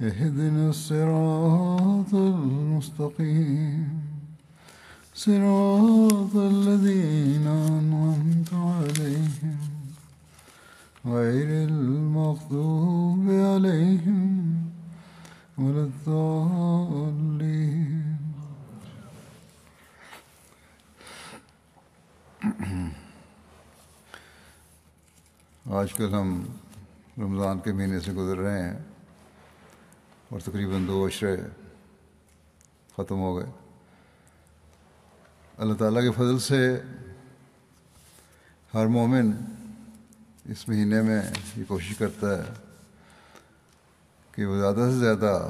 اهدنا الصراط المستقيم. صراط الذين أنعمت عليهم. غير المغضوب عليهم ولا الضالين. آج کل ہم رمضان کے مہینے سے گزر رہے ہیں اور تقریباً دو عشرے ختم ہو گئے۔ اللہ تعالیٰ کے فضل سے ہر مومن اس مہینے میں یہ کوشش کرتا ہے کہ وہ زیادہ سے زیادہ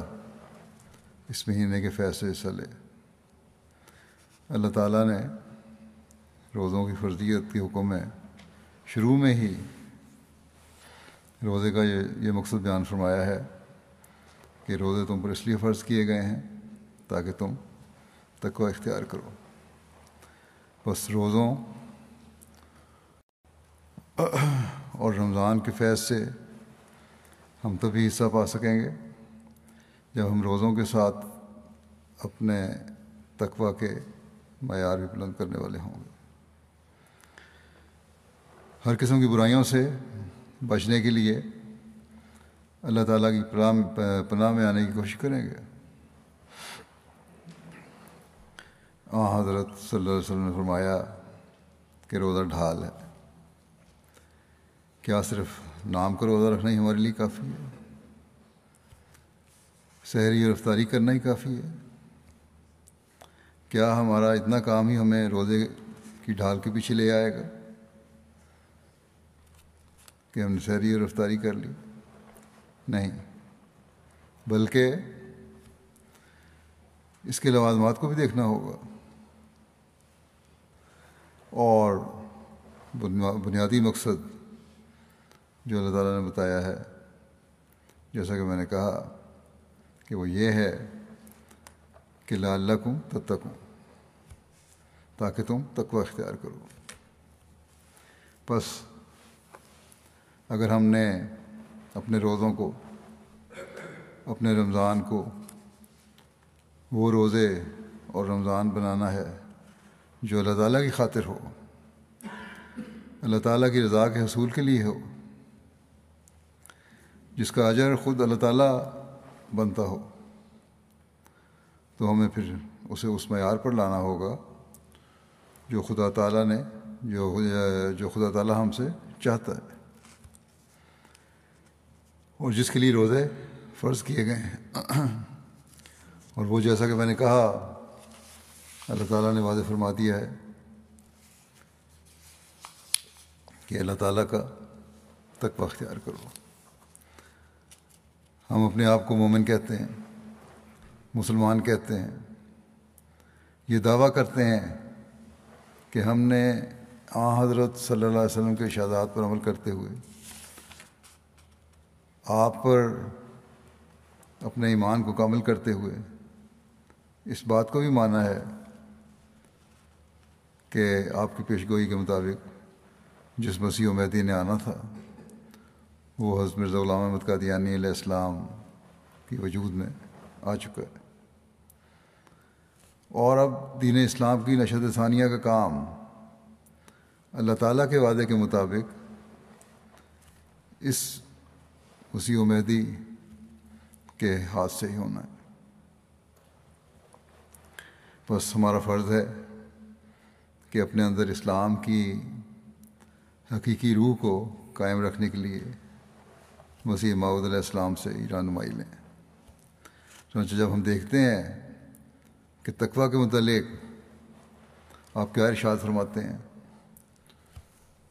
اس مہینے کے فیصلے حصہ لے۔ اللہ تعالیٰ نے روزوں کی فرضیت کے حکم میں شروع میں ہی روزے کا یہ یہ مقصد بیان فرمایا ہے۔ کہ روزے تم پر اس لیے فرض کیے گئے ہیں تاکہ تم تقوی اختیار کرو۔ بس روزوں اور رمضان کے فیض سے ہم تبھی حصہ پا سکیں گے جب ہم روزوں کے ساتھ اپنے تقوی کے معیار بھی بلند کرنے والے ہوں گے۔ ہر قسم کی برائیوں سے بچنے کے لیے اللہ تعالیٰ کی پناہ میں آنے کی کوشش کریں گے؟ آ، حضرت صلی اللہ علیہ وسلم نے فرمایا کہ روزہ ڈھال ہے۔ کیا صرف نام کا روزہ رکھنا ہی ہمارے لیے کافی ہے؟ سحری اور افطاری کرنا ہی کافی ہے۔ کیا ہمارا اتنا کام ہی ہمیں روزے کی ڈھال کے پیچھے لے آئے گا کہ ہم نے سحری اور افطاری کر لی؟ نہیں۔ بلکہ اس کے لوازمات کو بھی دیکھنا ہوگا۔ اور بنیادی مقصد جو اللہ تعالیٰ نے بتایا ہے، جیسا کہ میں نے کہا کہ وہ یہ ہے کہ لا اللہ کوں تب تک ہوں تاکہ تم تقوی اختیار کرو۔ بس اگر ہم نے اپنے روزوں کو، اپنے رمضان کو وہ روزے اور رمضان بنانا ہے جو اللہ تعالیٰ کی خاطر ہو، اللہ تعالیٰ کی رضا کے حصول کے لیے ہو، جس کا اجر خود اللہ تعالیٰ بنتا ہو۔ تو ہمیں پھر اسے اس معیار پر لانا ہوگا جو خدا تعالیٰ نے، جو جو خدا تعالیٰ ہم سے چاہتا ہے۔ اور جس کے لیے روزے فرض کیے گئے ہیں۔ اور وہ جیسا کہ میں نے کہا، اللہ تعالیٰ نے واضح فرما دیا ہے کہ اللہ تعالیٰ کا تقوی اختیار کرو۔ ہم اپنے آپ کو مومن کہتے ہیں، مسلمان کہتے ہیں۔ یہ دعویٰ کرتے ہیں کہ ہم نے آ حضرت صلی اللہ علیہ وسلم کے اشادات پر عمل کرتے ہوئے آپ پر اپنے ایمان کو کامل کرتے ہوئے اس بات کو بھی مانا ہے کہ آپ کی پیشگوئی کے مطابق جس مسیح و مہدی نے آنا تھا، وہ حضرت مرزا غلام احمد قادیانی علیہ السلام کی وجود میں آ چکا ہے۔ اور اب دین اسلام کی نشد ثانیہ کا کام اللہ تعالیٰ کے وعدے کے مطابق اس مسیح و مہدی کے ہاتھ سے ہی ہونا ہے۔ بس ہمارا فرض ہے کہ اپنے اندر اسلام کی حقیقی روح کو قائم رکھنے کے لیے مسیح معود علیہ السلام سے رہنمائی لیں۔ چنانچہ جب ہم دیکھتے ہیں کہ تقوا کے متعلق آپ کیا ارشاد فرماتے ہیں،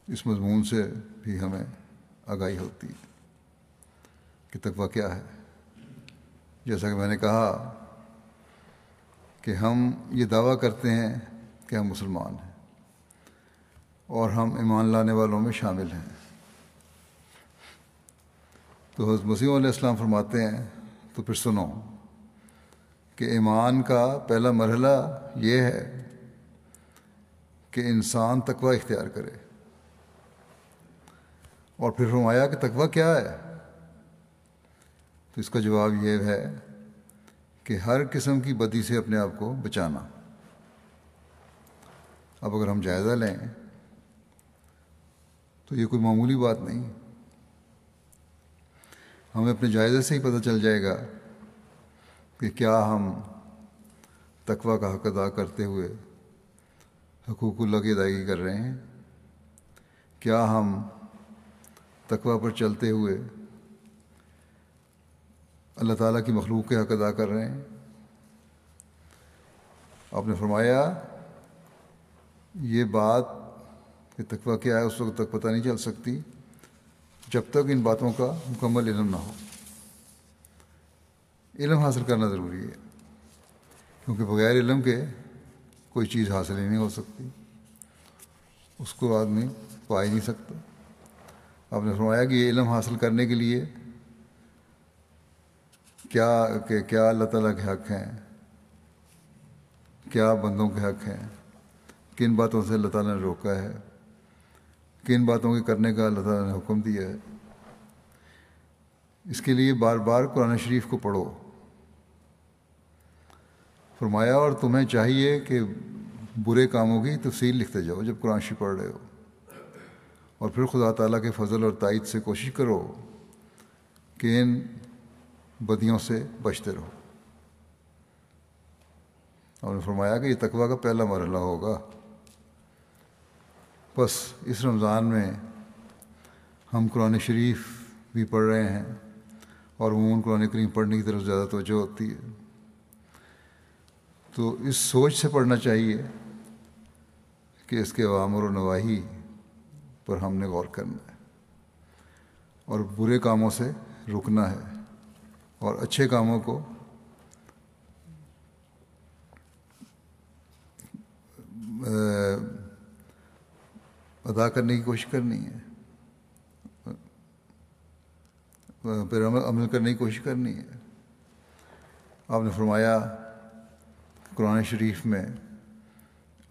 اس مضمون سے بھی ہمیں آگاہی ہوتی ہے۔ کہ تقوا کیا ہے۔ جیسا کہ میں نے کہا کہ ہم یہ دعویٰ کرتے ہیں کہ ہم مسلمان ہیں اور ہم ایمان لانے والوں میں شامل ہیں۔ تو حضرت مسیح علیہ السلام فرماتے ہیں، تو پھر سنو کہ ایمان کا پہلا مرحلہ یہ ہے کہ انسان تقوی اختیار کرے۔ اور پھر فرمایا کہ تقوی کیا ہے؟ تو اس کا جواب یہ ہے کہ ہر قسم کی بدی سے اپنے آپ کو بچانا۔ اب اگر ہم جائزہ لیں تو یہ کوئی معمولی بات نہیں۔ ہمیں اپنے جائزے سے ہی پتہ چل جائے گا کہ کیا ہم تقوی کا حق ادا کرتے ہوئے حقوق اللہ کی ادائیگی کر رہے ہیں۔ کیا ہم تقوی پر چلتے ہوئے اللہ تعالیٰ کی مخلوق کے حق ادا کر رہے ہیں۔ آپ نے فرمایا، یہ بات کہ تقوی کیا ہے، اس وقت تک پتہ نہیں چل سکتی جب تک ان باتوں کا مکمل علم نہ ہو۔ علم حاصل کرنا ضروری ہے، کیونکہ بغیر علم کے کوئی چیز حاصل ہی نہیں ہو سکتی۔ اس کو آدمی پا ہی نہیں سکتا۔ آپ نے فرمایا کہ یہ علم حاصل کرنے کے لیے کیا کہ کیا اللہ تعالیٰ کے حق ہیں؟ کیا بندوں کے حق ہیں؟ کن باتوں سے اللہ تعالیٰ نے روکا ہے؟ کن باتوں کے کرنے کا اللہ تعالیٰ نے حکم دیا ہے؟ اس کے لیے بار بار قرآن شریف کو پڑھو۔ فرمایا، اور تمہیں چاہیے کہ برے کاموں کی تفصیل لکھتے جاؤ جب قرآن شریف پڑھ رہے ہو۔ اور پھر خدا تعالیٰ کے فضل اور تائید سے کوشش کرو کہ ان بدیوں سے بچتے رہو۔ اور نے فرمایا کہ یہ تقوی کا پہلا مرحلہ ہوگا۔ بس اس رمضان میں ہم قرآن شریف بھی پڑھ رہے ہیں اور عموماً قرآن کریم پڑھنے کی طرف زیادہ توجہ ہوتی ہے۔ تو اس سوچ سے پڑھنا چاہیے کہ اس کے عوامر و نواحی پر ہم نے غور کرنا ہے اور برے کاموں سے رکنا ہے۔ اور اچھے کاموں کو ادا کرنے کی کوشش کرنی ہے۔ پھر عمل کرنے کی کوشش کرنی ہے۔ آپ نے فرمایا قرآن شریف میں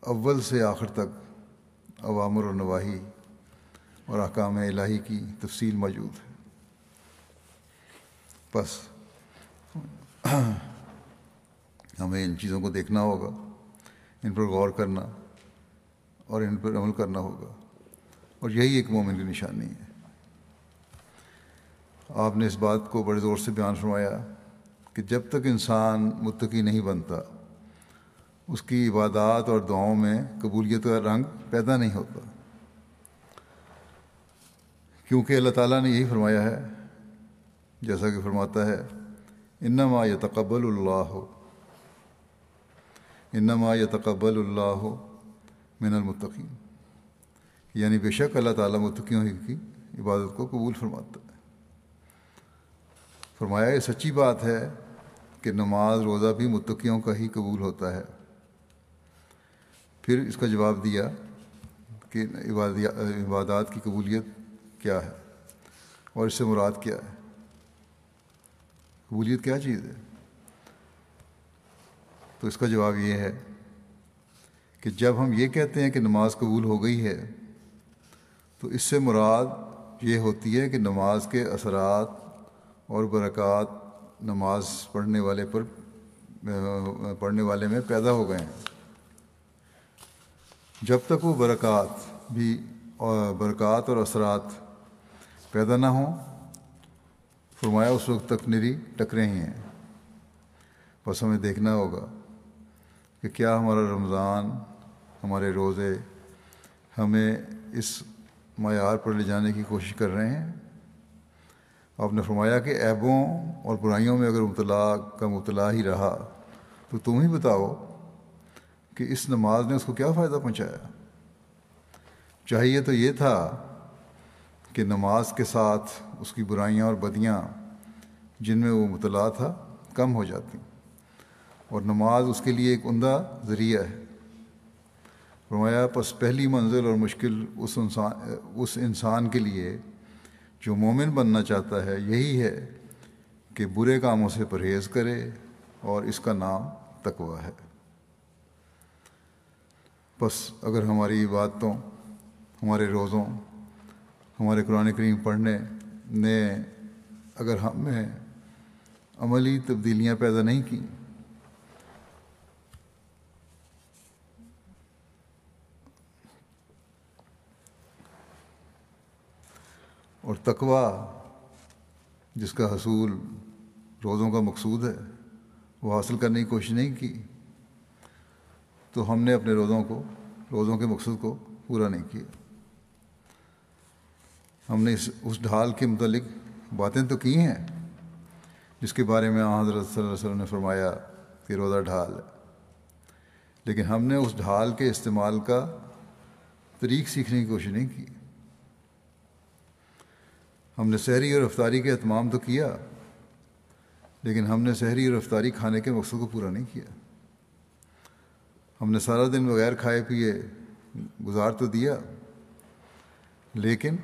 اول سے آخر تک عوامر و نواحی اور احکام الہی کی تفصیل موجود ہے۔ بس۔ ہمیں ان چیزوں کو دیکھنا ہوگا، ان پر غور کرنا اور ان پر عمل کرنا ہوگا۔ اور یہی ایک مومن کی نشانی ہے۔ آپ نے اس بات کو بڑے زور سے بیان فرمایا کہ جب تک انسان متقی نہیں بنتا، اس کی عبادات اور دعاؤں میں قبولیت کا رنگ پیدا نہیں ہوتا۔ کیونکہ اللہ تعالیٰ نے یہی فرمایا ہے، جیسا کہ فرماتا ہے انما یتقبل اللہ ہو انما یتقبل اللہ ہو من المتقین یعنی بے شک اللہ تعالیٰ متقیوں کی عبادت کو قبول فرماتا ہے۔ فرمایا، یہ سچی بات ہے کہ نماز روزہ بھی متقیوں کا ہی قبول ہوتا ہے۔ پھر اس کا جواب دیا کہ عبادات کی قبولیت کیا ہے اور اس سے مراد کیا ہے؟ قبولیت کیا چیز ہے؟ تو اس کا جواب یہ ہے کہ جب ہم یہ کہتے ہیں کہ نماز قبول ہو گئی ہے، تو اس سے مراد یہ ہوتی ہے کہ نماز کے اثرات اور برکات نماز پڑھنے والے پر، پڑھنے والے میں پیدا ہو گئے ہیں۔ جب تک وہ برکات بھی برکات اور اثرات پیدا نہ ہوں فرمایا اس وقت تک نری ٹکرے ہی ہیں۔ بس ہمیں دیکھنا ہوگا کہ کیا ہمارا رمضان، ہمارے روزے ہمیں اس معیار پر لے جانے کی کوشش کر رہے ہیں۔ آپ نے فرمایا کہ عیبوں اور برائیوں میں اگر مبتلا کا مبتلا ہی رہا تو تم ہی بتاؤ کہ اس نماز نے اس کو کیا فائدہ پہنچایا۔ چاہیے تو یہ تھا کہ نماز کے ساتھ اس کی برائیاں اور بدیاں جن میں وہ مطلع تھا کم ہو جاتی اور نماز اس کے لیے ایک عمدہ ذریعہ ہے۔ فرمایا، پس پہلی منزل اور مشکل اس انسان اس انسان کے لیے جو مومن بننا چاہتا ہے یہی ہے کہ برے کاموں سے پرہیز کرے اور اس کا نام تقوی ہے۔ بس اگر ہماری باتوں ہمارے روزوں، ہمارے قرآن کریم پڑھنے نے اگر ہمیں عملی تبدیلیاں پیدا نہیں کی اور تقوا جس کا حصول روزوں کا مقصود ہے، وہ حاصل کرنے کی کوشش نہیں کی، تو ہم نے اپنے روزوں کو، روزوں کے مقصد کو پورا نہیں کیا۔ ہم نے اس اس ڈھال کے متعلق باتیں تو کی ہیں، جس کے بارے میں حضرت صلی اللہ علیہ وسلم نے فرمایا کہ روزہ ڈھال ہے۔ لیکن ہم نے اس ڈھال کے استعمال کا طریق سیکھنے کی کوشش نہیں کی۔ ہم نے شہری اور افطاری کے اہتمام تو کیا، لیکن ہم نے شہری اور افطاری کھانے کے مقصد کو پورا نہیں کیا۔ ہم نے سارا دن بغیر کھائے پیے گزار تو دیا، لیکن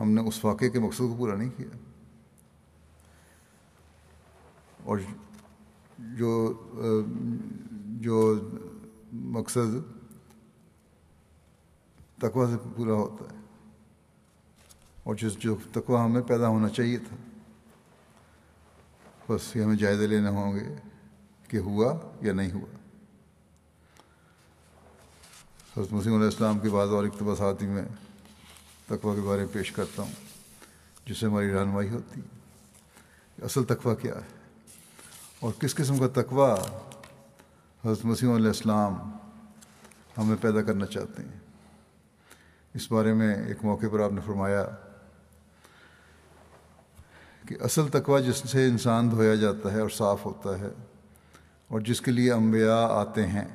ہم نے اس واقعے کے مقصد کو پورا نہیں کیا۔ اور جو جو مقصد تقوی سے پورا ہوتا ہے، اور جس، جو تقوی ہمیں پیدا ہونا چاہیے تھا، بس یہ ہمیں جائزے لینے ہوں گے کہ ہوا یا نہیں ہوا۔ حضرت مسیم علیہ السلام کی بعض اور اقتباساتی میں تقوی کے بارے میں پیش کرتا ہوں، جس سے ہماری رہنمائی ہوتی ہے۔ اصل تقوی کیا ہے؟ اور کس قسم کا تقوی حضرت مسیم علیہ السلام ہمیں پیدا کرنا چاہتے ہیں؟ اس بارے میں ایک موقع پر آپ نے فرمایا کہ اصل تقوی جس سے انسان دھویا جاتا ہے اور صاف ہوتا ہے اور جس کے لیے انبیاء آتے ہیں،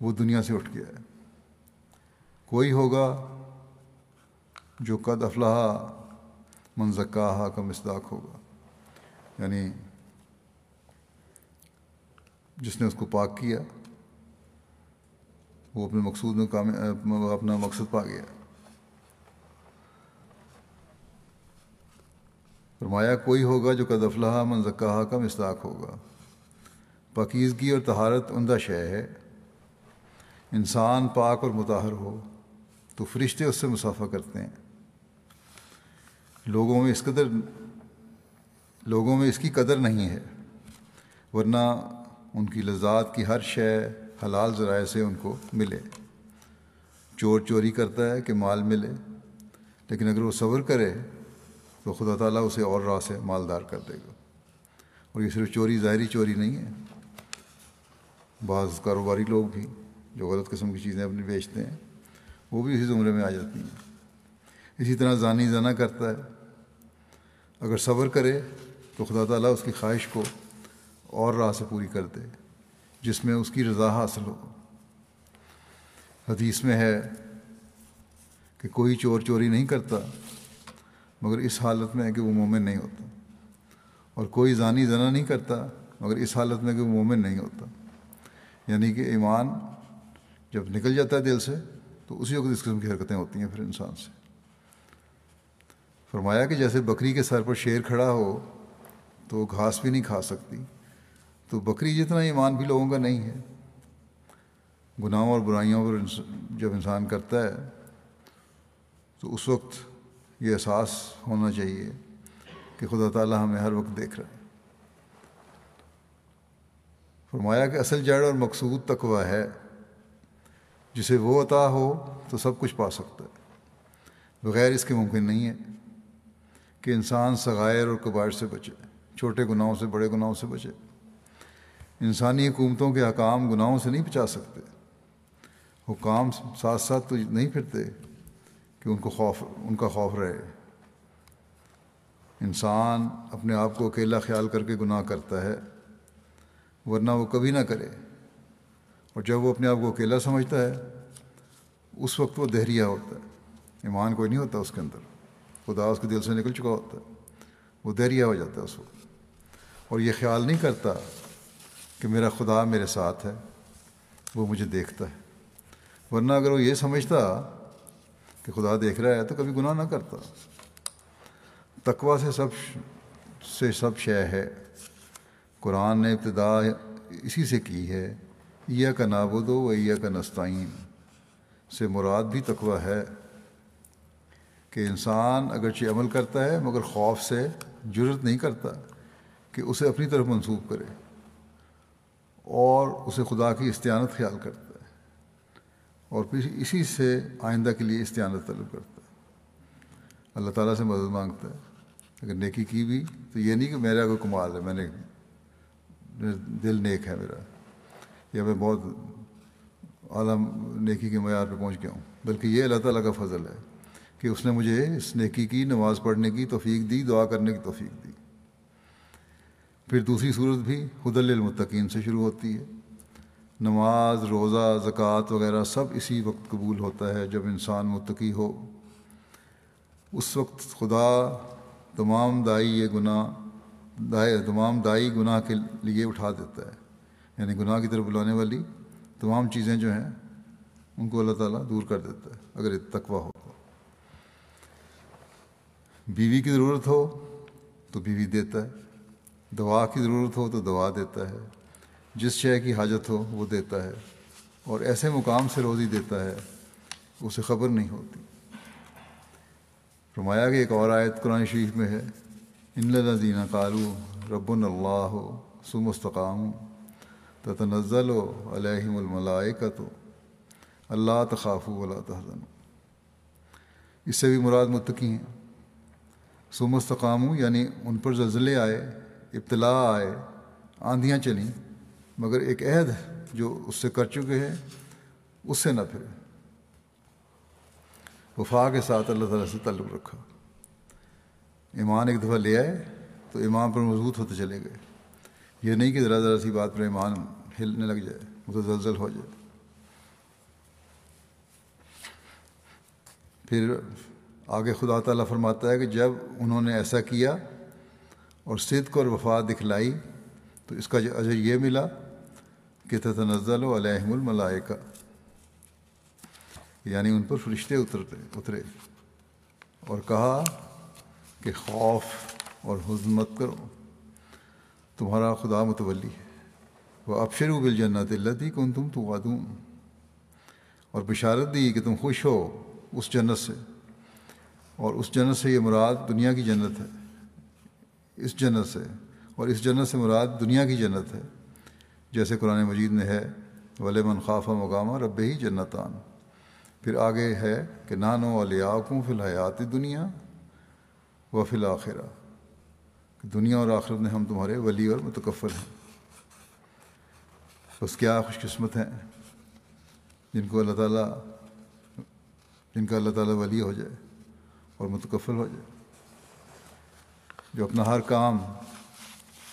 وہ دنیا سے اٹھ گیا ہے۔ کوئی ہوگا جو قد افلاح منزکاہ کا مصداق ہوگا۔ یعنی جس نے اس کو پاک کیا، وہ اپنے مقصود میں کام اپنا مقصد پا گیا۔ فرمایا، کوئی ہوگا جو قد افلاح منزکاہ کا مصداق ہوگا۔ پاکیزگی اور تہارت عمدہ شے ہے۔ انسان پاک اور متاہر ہو، تو فرشتے اس سے مسافہ کرتے ہیں۔ لوگوں میں اس قدر لوگوں میں اس کی قدر نہیں ہے، ورنہ ان کی لذات کی ہر شے حلال ذرائع سے ان کو ملے۔ چور چوری کرتا ہے کہ مال ملے، لیکن اگر وہ صبر کرے تو خدا تعالیٰ اسے اور راہ سے مالدار کر دے گا۔ اور یہ صرف چوری، ظاہری چوری نہیں ہے۔ بعض کاروباری لوگ بھی جو غلط قسم کی چیزیں اپنی بیچتے ہیں، وہ بھی اسی زمرے میں آ جاتی ہیں۔ اسی طرح ذانی زنا کرتا ہے۔ اگر صبر کرے تو خدا تعالیٰ اس کی خواہش کو اور راہ سے پوری کر دے، جس میں اس کی رضا حاصل ہو۔ حدیث میں ہے کہ کوئی چور چوری نہیں کرتا، مگر اس حالت میں ہے کہ وہ مومن نہیں ہوتا۔ اور کوئی ذانی زنا نہیں کرتا، مگر اس حالت میں کہ وہ مومن نہیں ہوتا۔ یعنی کہ ایمان جب نکل جاتا ہے دل سے، تو اسی وقت اس قسم کی حرکتیں ہوتی ہیں پھر انسان سے۔ فرمایا کہ جیسے بکری کے سر پر شیر کھڑا ہو تو وہ گھاس بھی نہیں کھا سکتی۔ تو بکری جتنا ایمان بھی لوگوں کا نہیں ہے۔ گناہوں اور برائیوں پر جب انسان کرتا ہے تو اس وقت یہ احساس ہونا چاہیے کہ خدا تعالیٰ ہمیں ہر وقت دیکھ رہا ہے۔ فرمایا کہ اصل جڑ اور مقصود تقوی ہے۔ جسے وہ عطا ہو تو سب کچھ پا سکتا ہے۔ بغیر اس کے ممکن نہیں ہے۔ کہ انسان سغائر اور قبائر سے بچے، چھوٹے گناہوں سے، بڑے گناہوں سے بچے۔ انسانی حکومتوں کے حکام گناہوں سے نہیں بچا سکتے۔ حکام ساتھ ساتھ تو نہیں پھرتے کہ ان کو خوف، ان کا خوف رہے۔ انسان اپنے آپ کو اکیلا خیال کر کے گناہ کرتا ہے، ورنہ وہ کبھی نہ کرے۔ اور جب وہ اپنے آپ کو اکیلا سمجھتا ہے، اس وقت وہ دہریہ ہوتا ہے۔ ایمان کوئی نہیں ہوتا اس کے اندر۔ خدا اس کے دل سے نکل چکا ہوتا ہے۔ وہ دہریہ ہو جاتا ہے اس وقت۔ اور یہ خیال نہیں کرتا کہ میرا خدا میرے ساتھ ہے، وہ مجھے دیکھتا ہے۔ ورنہ اگر وہ یہ سمجھتا کہ خدا دیکھ رہا ہے تو کبھی گناہ نہ کرتا۔ تقوا سے سب سے سب شے ہے۔ قرآن نے ابتدا اسی سے کی ہے۔ یا کا نابود و یا کا نستعین۔ سے مراد بھی تقوا ہے۔ کہ انسان اگرچہ عمل کرتا ہے، مگر خوف سے جرت نہیں کرتا کہ اسے اپنی طرف منسوخ کرے اور اسے خدا کی استعانت خیال کرتا ہے اور پھر اسی سے آئندہ کے لیے استعانت طلب کرتا ہے۔ اللہ تعالیٰ سے مدد مانگتا ہے۔ اگر نیکی کی بھی، تو یہ نہیں کہ میرا کوئی کمال ہے، میں نے دل نیک ہے میرا، یا میں بہت اعلیٰ نیکی کے معیار پہ پہنچ گیا ہوں، بلکہ یہ اللہ تعالیٰ کا فضل ہے۔ کہ اس نے مجھے اس نیکی کی، نماز پڑھنے کی توفیق دی، دعا کرنے کی توفیق دی۔ پھر دوسری صورت بھی خد المتقین سے شروع ہوتی ہے۔ نماز، روزہ، زکوٰۃ وغیرہ سب اسی وقت قبول ہوتا ہے جب انسان متقی ہو۔ اس وقت خدا تمام دائی یہ گناہ دائیں تمام دائی گناہ کے لیے اٹھا دیتا ہے۔ یعنی گناہ کی طرف بلانے والی تمام چیزیں جو ہیں، ان کو اللہ تعالیٰ دور کر دیتا ہے اگر تقوی ہو تو۔ بیوی کی ضرورت ہو تو بیوی دیتا ہے، دوا کی ضرورت ہو تو دوا دیتا ہے، جس شے کی حاجت ہو وہ دیتا ہے، اور ایسے مقام سے روزی دیتا ہے، اسے خبر نہیں ہوتی۔ فرمایا کہ ایک اور آیت قرآن شریف میں ہے، ان لذینہ کالو رب اللہ سم استقام تتنزل و علیہم الملائکت اللہ تخاف ولا تحزن اس سے بھی مراد متقی ہیں۔ سم استقام یعنی ان پر زلزلے آئے ابتلا آئے، آندھیاں چلیں، مگر ایک عہد جو اس سے کر چکے ہیں، اس سے نہ پھرے۔ وفا کے ساتھ اللہ تعالیٰ سے تعلق رکھا۔ ایمان ایک دفعہ لے آئے تو ایمان پر مضبوط ہوتے چلے گئے۔ یہ نہیں کہ ذرا ذرا سی بات پر ایمان ہلنے لگ جائے، متزلزل ہو جائے۔ پھر آگے خدا تعالیٰ فرماتا ہے کہ جب انہوں نے ایسا کیا اور صدق اور وفا دکھلائی، تو اس کا اجر یہ ملا کہ تتنزل و علیہم الملائکہ۔ یعنی ان پر فرشتے اترتے، اترے۔ اور کہا کہ خوف اور حزن مت کرو، تمہارا خدا متولی ہے۔ وہ ابشر بل جنت اللہ تھی کن تم تو اور بشارت دی کہ تم خوش ہو اس جنت سے۔ اور اس جنت سے یہ مراد دنیا کی جنت ہے۔ اس جنت سے۔ اور اس جنت سے مراد دنیا کی جنت ہے۔ جیسے قرآن مجید میں ہے ولی منخوافہ مقامہ رب ہی جنتان۔ پھر آگے ہے کہ نانو علیاقوں فی الحیات دنیا و فی الآخرہ دنیا اور آخرت میں ہم تمہارے ولی اور متکفل ہیں۔ بس کیا خوش قسمت ہیں۔ جن کو اللہ تعالیٰ جن کا اللہ تعالیٰ ولی ہو جائے۔ اور متکفل ہو جائے۔ جو اپنا ہر کام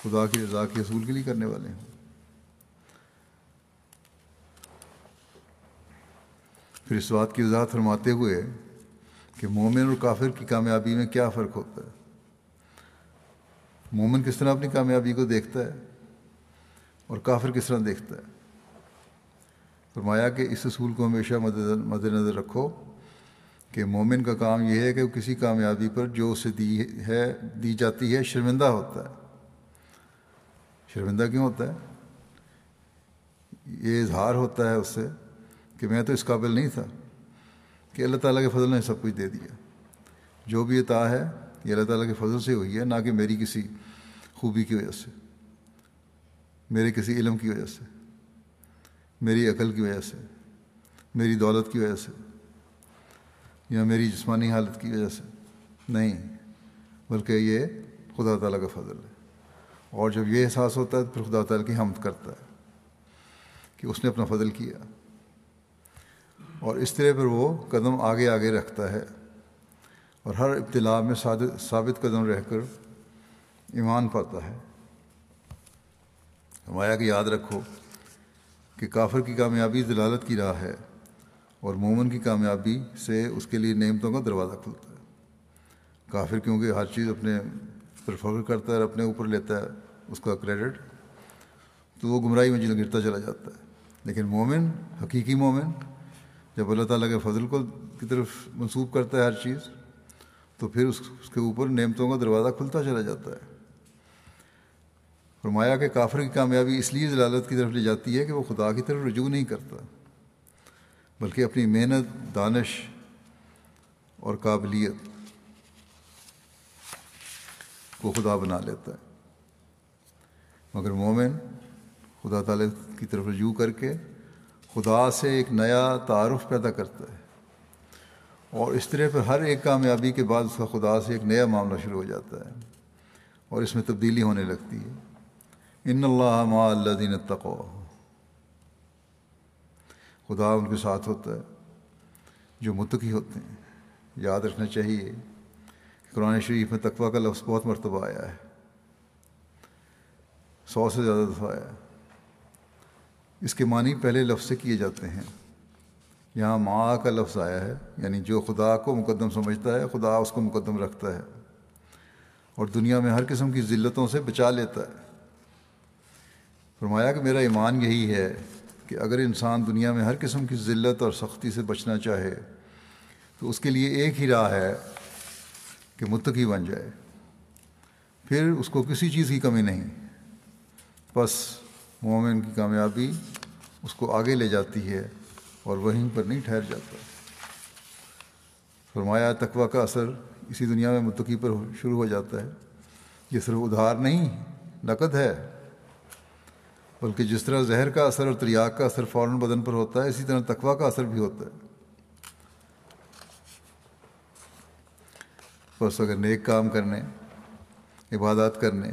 خدا کی رضا کے اصول کے لیے کرنے والے ہیں۔ پھر اس بات کی وضاحت فرماتے ہوئے کہ مومن اور کافر کی کامیابی میں کیا فرق ہوتا ہے۔ مومن کس طرح اپنی کامیابی کو دیکھتا ہے اور کافر کس طرح دیکھتا ہے؟ فرمایا کہ اس اصول کو ہمیشہ مد نظر رکھو۔ کہ مومن کا کام یہ ہے کہ وہ کسی کامیابی پر جو اسے دی ہے، دی جاتی ہے، شرمندہ ہوتا ہے۔ شرمندہ کیوں ہوتا ہے؟ یہ اظہار ہوتا ہے اس سے کہ میں تو اس قابل نہیں تھا کہ اللہ تعالیٰ کے فضل نے سب کچھ دے دیا۔ جو بھی عطا ہے، یہ اللہ تعالیٰ کے فضل سے ہوئی ہے، نہ کہ میری کسی خوبی کی وجہ سے، میرے کسی علم کی وجہ سے، میری عقل کی وجہ سے، میری دولت کی وجہ سے۔ یا میری جسمانی حالت کی وجہ سے۔ نہیں، بلکہ یہ خدا تعالیٰ کا فضل ہے۔ اور جب یہ احساس ہوتا ہے تو پھر خدا تعالیٰ کی حمد کرتا ہے کہ اس نے اپنا فضل کیا۔ اور اس طرح پر وہ قدم آگے آگے رکھتا ہے۔ اور ہر ابتلاع میں ثابت قدم رہ کر ایمان پاتا ہے۔ ہمایا کہ یاد رکھو کہ کافر کی کامیابی دلالت کی راہ ہے۔ اور مومن کی کامیابی سے اس کے لیے نعمتوں کا دروازہ کھلتا ہے۔ کافر کیونکہ ہر چیز اپنے پر فخر کرتا ہے اور اپنے اوپر لیتا ہے اس کا کریڈٹ، تو وہ گمراہی میں جن گرتا چلا جاتا ہے۔ لیکن مومن، حقیقی مومن، جب اللہ تعالیٰ کے فضل کو کی طرف منسوخ کرتا ہے ہر چیز، تو پھر اس اس کے اوپر نعمتوں کا دروازہ کھلتا چلا جاتا ہے۔ فرمایا کہ کافر کی کامیابی اس لیے ضلالت کی طرف لے جاتی ہے کہ وہ خدا کی طرف رجوع نہیں کرتا۔ بلکہ اپنی محنت، دانش اور قابلیت کو خدا بنا لیتا ہے۔ مگر مومن خدا تعالیٰ کی طرف رجوع کر کے خدا سے ایک نیا تعارف پیدا کرتا ہے اور اس طرح پر ہر ایک کامیابی کے بعد اس کا خدا سے ایک نیا معاملہ شروع ہو جاتا ہے اور اس میں تبدیلی ہونے لگتی ہے۔ ان اللہ ما اللہ دین تقو خدا ان کے ساتھ ہوتا ہے، جو متقی ہوتے ہیں۔ یاد رکھنا چاہیے کہ قرآن شریف میں تقوی کا لفظ بہت مرتبہ آیا ہے۔ سو سے زیادہ دفعہ آیا ہے۔ اس کے معنی پہلے لفظ سے کیے جاتے ہیں۔ یہاں ماں کا لفظ آیا ہے یعنی جو خدا کو مقدم سمجھتا ہے، خدا اس کو مقدم رکھتا ہے۔ اور دنیا میں ہر قسم کی ذلتوں سے بچا لیتا ہے۔ فرمایا کہ میرا ایمان یہی ہے کہ اگر انسان دنیا میں ہر قسم کی ذلت اور سختی سے بچنا چاہے، تو اس کے لیے ایک ہی راہ ہے کہ متقی بن جائے۔ پھر اس کو کسی چیز کی کمی نہیں۔ بس مومن کی کامیابی اس کو آگے لے جاتی ہے اور وہیں پر نہیں ٹھہر جاتا۔ فرمایا، تقوی کا اثر اسی دنیا میں متقی پر شروع ہو جاتا ہے۔ یہ صرف ادھار نہیں، نقد ہے۔ بلکہ جس طرح زہر کا اثر اور تریاق کا اثر فوراً بدن پر ہوتا ہے، اسی طرح تقوی کا اثر بھی ہوتا ہے۔ بس اگر نیک کام کرنے، عبادات کرنے،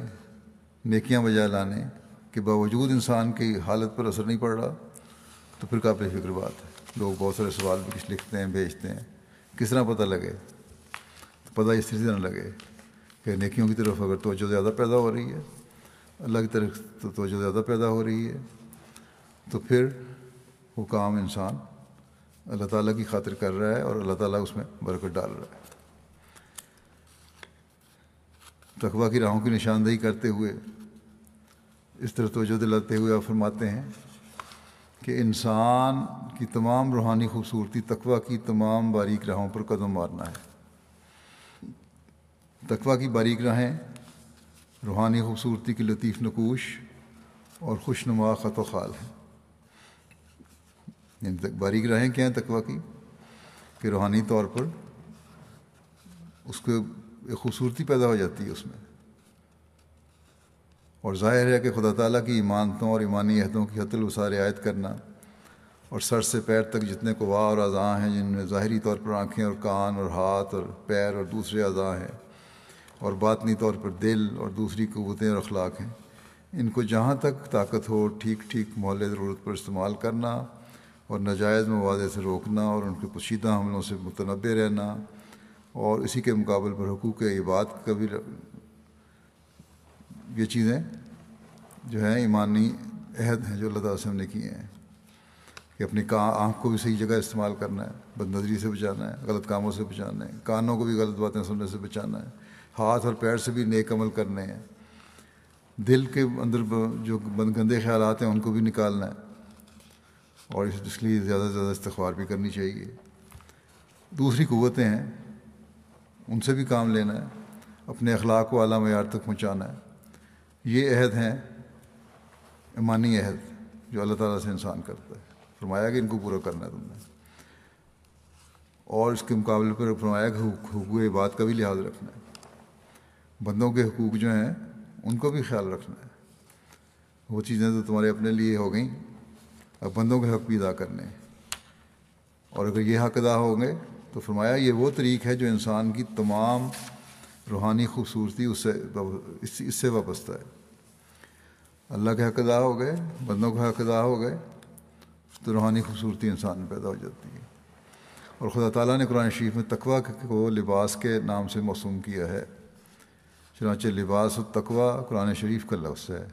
نیکیاں بجا لانے کے باوجود انسان کی حالت پر اثر نہیں پڑ رہا، تو پھر کافی فکر بات ہے۔ لوگ بہت سارے سوال بھی کچھ لکھتے ہیں، بھیجتے ہیں۔ کس طرح پتہ لگے؟ تو پتہ اس طرح نہ لگے کہ نیکیوں کی طرف اگر توجہ زیادہ پیدا ہو رہی ہے اللہ کی طرف توجہ زیادہ پیدا ہو رہی ہے۔ تو پھر وہ کام انسان اللہ تعالیٰ کی خاطر کر رہا ہے اور اللہ تعالیٰ اس میں برکت ڈال رہا ہے۔ تقوا کی راہوں کی نشاندہی کرتے ہوئے اس طرح توجہ دلاتے ہوئے آپ فرماتے ہیں کہ انسان کی تمام روحانی خوبصورتی تقوا کی تمام باریک راہوں پر قدم مارنا ہے۔ تقوا کی باریک راہیں روحانی خوبصورتی کی لطیف نقوش اور خوش نما خط و خال ہیں۔ یعنی باریک راہیں کیا ہیں تقوا کی؟ کہ روحانی طور پر اس کو ایک خوبصورتی پیدا ہو جاتی ہے اس میں۔ اور ظاہر ہے کہ خدا تعالیٰ کی ایمانتوں اور ایمانی عہدوں کی حت الوسار رعایت کرنا اور سر سے پیر تک جتنے قوا اور اعضاء ہیں، جن میں ظاہری طور پر آنکھیں اور کان اور ہاتھ اور پیر اور دوسرے اعضاء ہیں اور باطنی طور پر دل اور دوسری قوتیں اور اخلاق ہیں۔ ان کو جہاں تک طاقت ہو، ٹھیک ٹھیک محل ضرورت پر استعمال کرنا اور ناجائز موادے سے روکنا اور ان کے پوشیدہ حملوں سے متنوع رہنا اور اسی کے مقابل پر حقوق عباد کا بھی یہ چیزیں جو ہیں ایمانی عہد ہیں جو اللہ تعالیٰ سے ہم نے کیے ہیں کہ اپنی کا، آنکھ کو بھی صحیح جگہ استعمال کرنا ہے، بد نظری سے بچانا ہے، غلط کاموں سے بچانا ہے، کانوں کو بھی غلط باتیں سننے سے بچانا ہے۔ ہاتھ اور پیر سے بھی نیک عمل کرنے ہیں۔ دل کے اندر جو بند گندے خیالات ہیں ان کو بھی نکالنا ہے۔ اور اس لیے زیادہ سے زیادہ استغفار بھی کرنی چاہیے۔ دوسری قوتیں ہیں۔ ان سے بھی کام لینا ہے۔ اپنے اخلاق کو اعلیٰ معیار تک پہنچانا ہے۔ یہ عہد ہیں۔ ایمانی عہد جو اللہ تعالیٰ سے انسان کرتا ہے۔ فرمایا کہ ان کو پورا کرنا ہے تم نے۔ اور اس کے مقابلے پر فرمایا کہ حقوق بات کا بھی لحاظ رکھنا ہے۔ بندوں کے حقوق جو ہیں، ان کو بھی خیال رکھنا ہے۔ وہ چیزیں تو تمہارے اپنے لیے ہو گئیں، اب بندوں کے حق بھی ادا کرنے اور اگر یہ حق ادا ہوں گے، تو فرمایا یہ وہ طریق ہے جو انسان کی تمام روحانی خوبصورتی اس سے اس سے وابستہ ہے۔ اللہ کے حق ادا ہو گئے، بندوں کے حق ادا ہو گئے، تو روحانی خوبصورتی انسان میں پیدا ہو جاتی ہے۔ اور خدا تعالیٰ نے قرآن شریف میں تقوا کو لباس کے نام سے موسوم کیا ہے۔ چنانچہ لباس و قرآن شریف کا لفظ ہے۔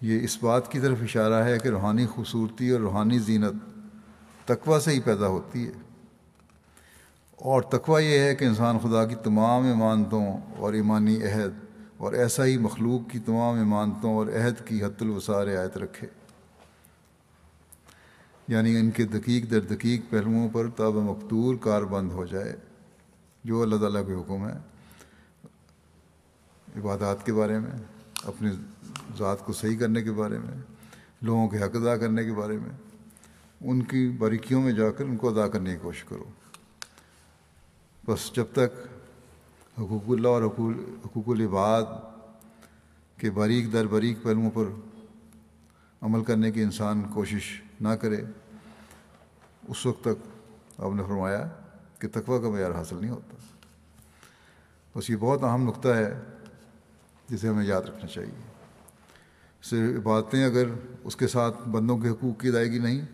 یہ اس بات کی طرف اشارہ ہے کہ روحانی خوبصورتی اور روحانی زینت تقوا سے ہی پیدا ہوتی ہے۔ اور تقوا یہ ہے کہ انسان خدا کی تمام امانتوں اور ایمانی عہد اور ایسا ہی مخلوق کی تمام امانتوں اور عہد کی حت الوسار رعایت رکھے۔ یعنی ان کے دقیق در دقیق پہلوؤں پر تاب مقتور کار بند ہو جائے، جو اللہ تعالیٰ کے حکم ہے۔ عبادات کے بارے میں، اپنی ذات کو صحیح کرنے کے بارے میں، لوگوں کے حق ادا کرنے کے بارے میں، ان کی باریکیوں میں جا کر ان کو ادا کرنے کی کوشش کرو۔ بس جب تک حقوق اللہ اور حقوق حقوق العباد کے باریک در باریک پہلوؤں پر عمل کرنے کی انسان کوشش نہ کرے، اس وقت تک آپ نے فرمایا کہ تقوی کا معیار حاصل نہیں ہوتا۔ بس یہ بہت اہم نقطہ ہے جسے ہمیں یاد رکھنا چاہیے۔ صرف باتیں اگر اس کے ساتھ بندوں کے حقوق کی ادائیگی نہیں،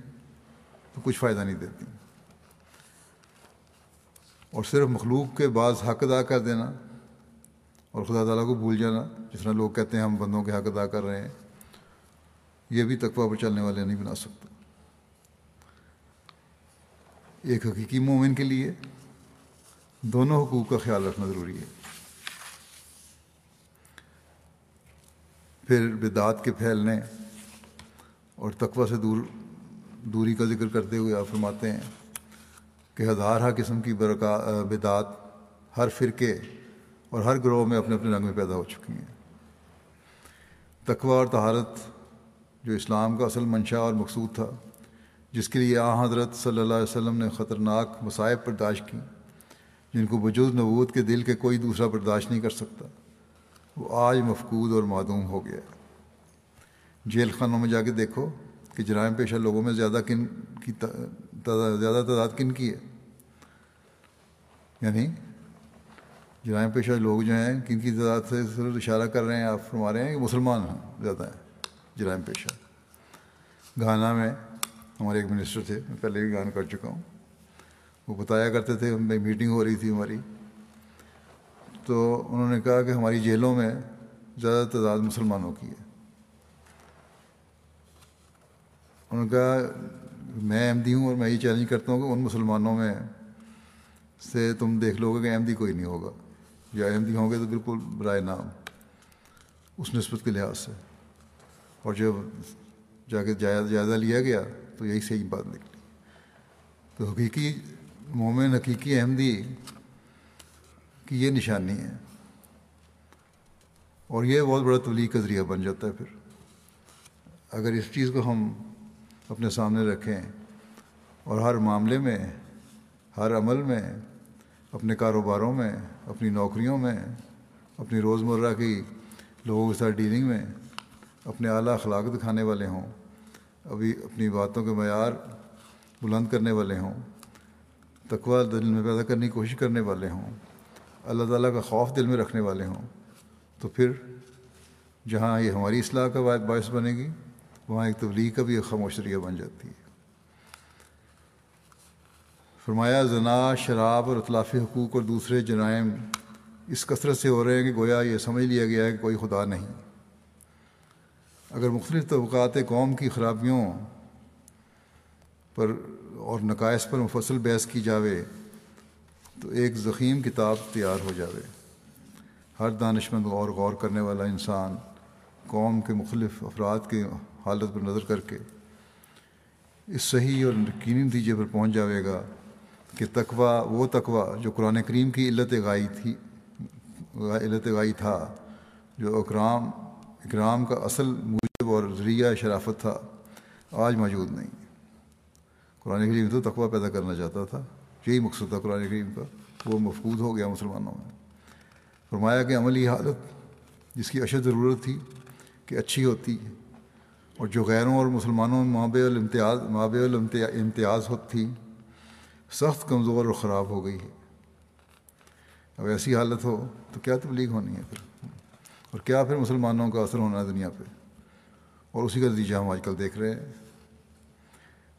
تو کچھ فائدہ نہیں دیتی۔ اور صرف مخلوق کے بعض حق ادا کر دینا اور خدا تعالیٰ کو بھول جانا، جس طرح لوگ کہتے ہیں ہم بندوں کے حق ادا کر رہے ہیں، یہ بھی تقوی پر چلنے والے نہیں بنا سکتا ایک حقیقی مومن کے لیے دونوں حقوق کا خیال رکھنا ضروری ہے۔ پھر بدعات کے پھیلنے اور تقوی سے دور دوری کا ذکر کرتے ہوئے آپ فرماتے ہیں کہ ہزارہ قسم کی برکا بدعات ہر فرقے اور ہر گروہ میں اپنے اپنے رنگ میں پیدا ہو چکی ہیں۔ تقوی اور تہارت جو اسلام کا اصل منشا اور مقصود تھا، جس کے لیے آ حضرت صلی اللہ علیہ وسلم نے خطرناک مصائب برداشت کی، جن کو وجود نبوت کے دل کے کوئی دوسرا برداشت نہیں کر سکتا۔ وہ آج مفقود اور معدوم ہو گیا جیل خانوں میں جا کے دیکھو کہ جرائم پیشہ لوگوں میں زیادہ کن کی زیادہ تعداد کن کی ہے۔ یعنی جرائم پیشہ لوگ جو ہیں کن کی تعداد سے صرف اشارہ کر رہے ہیں، آپ فرما رہے ہیں کہ مسلمان ہیں، زیادہ ہیں جرائم پیشہ۔ گانا میں ہمارے ایک منسٹر تھے، میں پہلے بھی گان کر چکا ہوں۔ وہ بتایا کرتے تھے میٹنگ ہو رہی تھی ہماری۔ تو انہوں نے کہا کہ ہماری جیلوں میں زیادہ تعداد مسلمانوں کی ہے۔ انہوں نے کہا، میں احمدی ہوں اور میں یہ چیلنج کرتا ہوں کہ ان مسلمانوں میں سے تم دیکھ لو گے کہ احمدی کوئی نہیں ہوگا۔ یا احمدی ہوں گے تو بالکل برائے نام۔ اس نسبت کے لحاظ سے۔ اور جب جا کے جائزہ لیا گیا تو یہی صحیح بات نکلی۔ تو حقیقی مومن، حقیقی احمدی کی یہ نشانی ہے۔ اور یہ بہت بڑا تبلیغ کا ذریعہ بن جاتا ہے پھر۔ اگر اس چیز کو ہم اپنے سامنے رکھیں اور ہر معاملے میں، ہر عمل میں، اپنے کاروباروں میں، اپنی نوکریوں میں، اپنی روزمرہ کی لوگوں کے ساتھ ڈیلنگ میں اپنے اعلیٰ اخلاق دکھانے والے ہوں، ابھی اپنی باتوں کے معیار بلند کرنے والے ہوں تقوا دل میں پیدا کرنے کی کوشش کرنے والے ہوں اللہ تعالیٰ کا خوف دل میں رکھنے والے ہوں۔ تو پھر جہاں یہ ہماری اصلاح کا باعث بنے گی، وہاں ایک تبلیغ کا بھی ایک خاموش ذریعہ بن جاتی ہے۔ فرمایا، زنا، شراب اور اطلافی حقوق اور دوسرے جرائم اس کثرت سے ہو رہے ہیں کہ گویا یہ سمجھ لیا گیا ہے کہ کوئی خدا نہیں۔ اگر مختلف طبقات قوم کی خرابیوں پر اور نقائص پر مفصل بحث کی جاوے تو ایک ضخیم کتاب تیار ہو جاوے۔ ہر دانش مند اور غور کرنے والا انسان قوم کے مختلف افراد کے حالت پر نظر کر کے اس صحیح اور یقینی نتیجے پر پہنچ جاوے گا کہ تقوی، وہ تقوی جو قرآن کریم کی علت غائی تھی، علت غائی تھا، جو اکرام اکرام کا اصل موجب اور ذریعہ شرافت تھا، آج موجود نہیں۔ قرآن کریم تو تقوی پیدا کرنا چاہتا تھا۔ یہی مقصد تھا قرآن کریم کا، وہ مفقود ہو گیا مسلمانوں میں۔ فرمایا کہ عملی حالت جس کی اشد ضرورت تھی کہ اچھی ہوتی ہے، اور جو غیروں اور مسلمانوں میں مابع الامتیاز مابع الامتیاز ہوتی تھی، سخت کمزور اور خراب ہو گئی ہے۔ اب ایسی حالت ہو تو کیا تبلیغ ہونی ہے پھر؟ اور کیا پھر مسلمانوں کا اثر ہونا ہے دنیا پہ؟ اور اسی کا نتیجہ ہم آج کل دیکھ رہے ہیں۔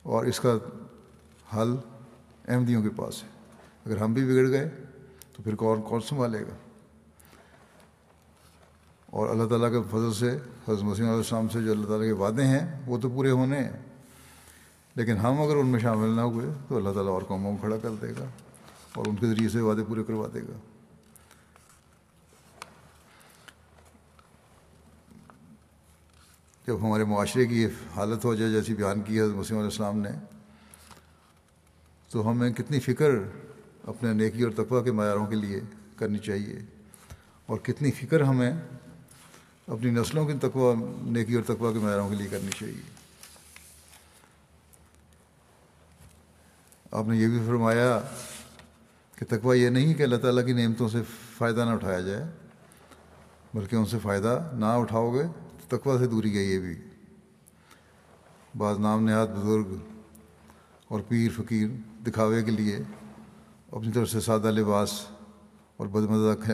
اور اس کا حل احمدیوں کے پاس ہے۔ اگر ہم بھی بگڑ گئے تو پھر کون کون سنبھالے گا؟ اور اللہ تعالیٰ کے فضل سے، حضرت مسیم علیہ السلام سے جو اللہ تعالیٰ کے وعدے ہیں، وہ تو پورے ہونے ہیں۔ لیکن ہم اگر ان میں شامل نہ ہوئے تو اللہ تعالیٰ اور قوموں کو کھڑا کر دے گا اور ان کے ذریعے سے وعدے پورے کروا دے گا۔ جب ہمارے معاشرے کی حالت ہو جائے جیسی بیان کی حضرت مسیم علیہ السلام نے تو ہمیں کتنی فکر اپنے نیکی اور تقوی کے معیاروں کے لیے کرنی چاہیے اور کتنی فکر ہمیں اپنی نسلوں کی تقوی، نیکی اور تقوی کے معیاروں کے لیے کرنی چاہیے۔ آپ نے یہ بھی فرمایا کہ تقوی یہ نہیں کہ اللہ تعالیٰ کی نعمتوں سے فائدہ نہ اٹھایا جائے، بلکہ ان سے فائدہ نہ اٹھاؤ گے تو تقوی سے دوری ہے یہ بھی۔ بعض نام نہاد بزرگ اور پیر فقیر دکھاوے کے لیے اپنی طرف سے سادہ لباس اور بدمزہ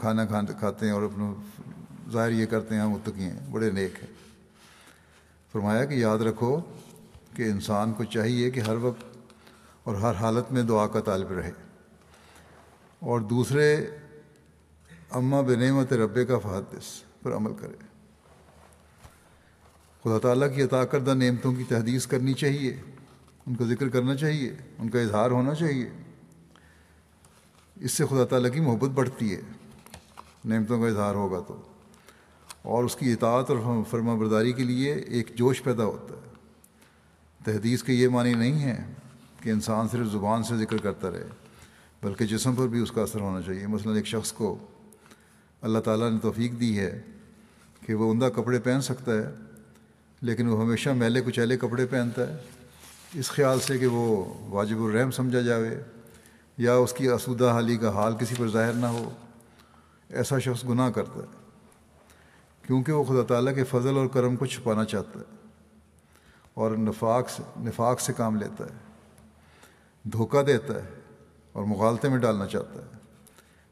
کھانا کھاتے ہیں اور اپنا ظاہر یہ کرتے ہیں، ہم متقی ہیں، بڑے نیک ہیں۔ فرمایا کہ یاد رکھو کہ انسان کو چاہیے کہ ہر وقت اور ہر حالت میں دعا کا طالب رہے۔ اور دوسرے اماں بنعمت رب کا فحدث، پر عمل کرے۔ خدا تعالیٰ کی عطا کردہ نعمتوں کی تحدیث کرنی چاہیے۔ ان کا ذکر کرنا چاہیے، ان کا اظہار ہونا چاہیے۔ اس سے خدا تعالیٰ کی محبت بڑھتی ہے، نعمتوں کا اظہار ہوگا تو۔ اور اس کی اطاعت اور فرما برداری کے لیے ایک جوش پیدا ہوتا ہے۔ تحدیث کے یہ معنی نہیں ہے کہ انسان صرف زبان سے ذکر کرتا رہے، بلکہ جسم پر بھی اس کا اثر ہونا چاہیے۔ مثلا ایک شخص کو اللہ تعالیٰ نے توفیق دی ہے کہ وہ عمدہ کپڑے پہن سکتا ہے، لیکن وہ ہمیشہ میلے کچیلے کپڑے پہنتا ہے۔ اس خیال سے کہ وہ واجب الرحم سمجھا جاوے، یا اس کی اسودہ حالی کا حال کسی پر ظاہر نہ ہو، ایسا شخص گناہ کرتا ہے، کیونکہ وہ خدا تعالیٰ کے فضل اور کرم کو چھپانا چاہتا ہے اور نفاق سے نفاق سے کام لیتا ہے، دھوکہ دیتا ہے اور مغالطے میں ڈالنا چاہتا ہے۔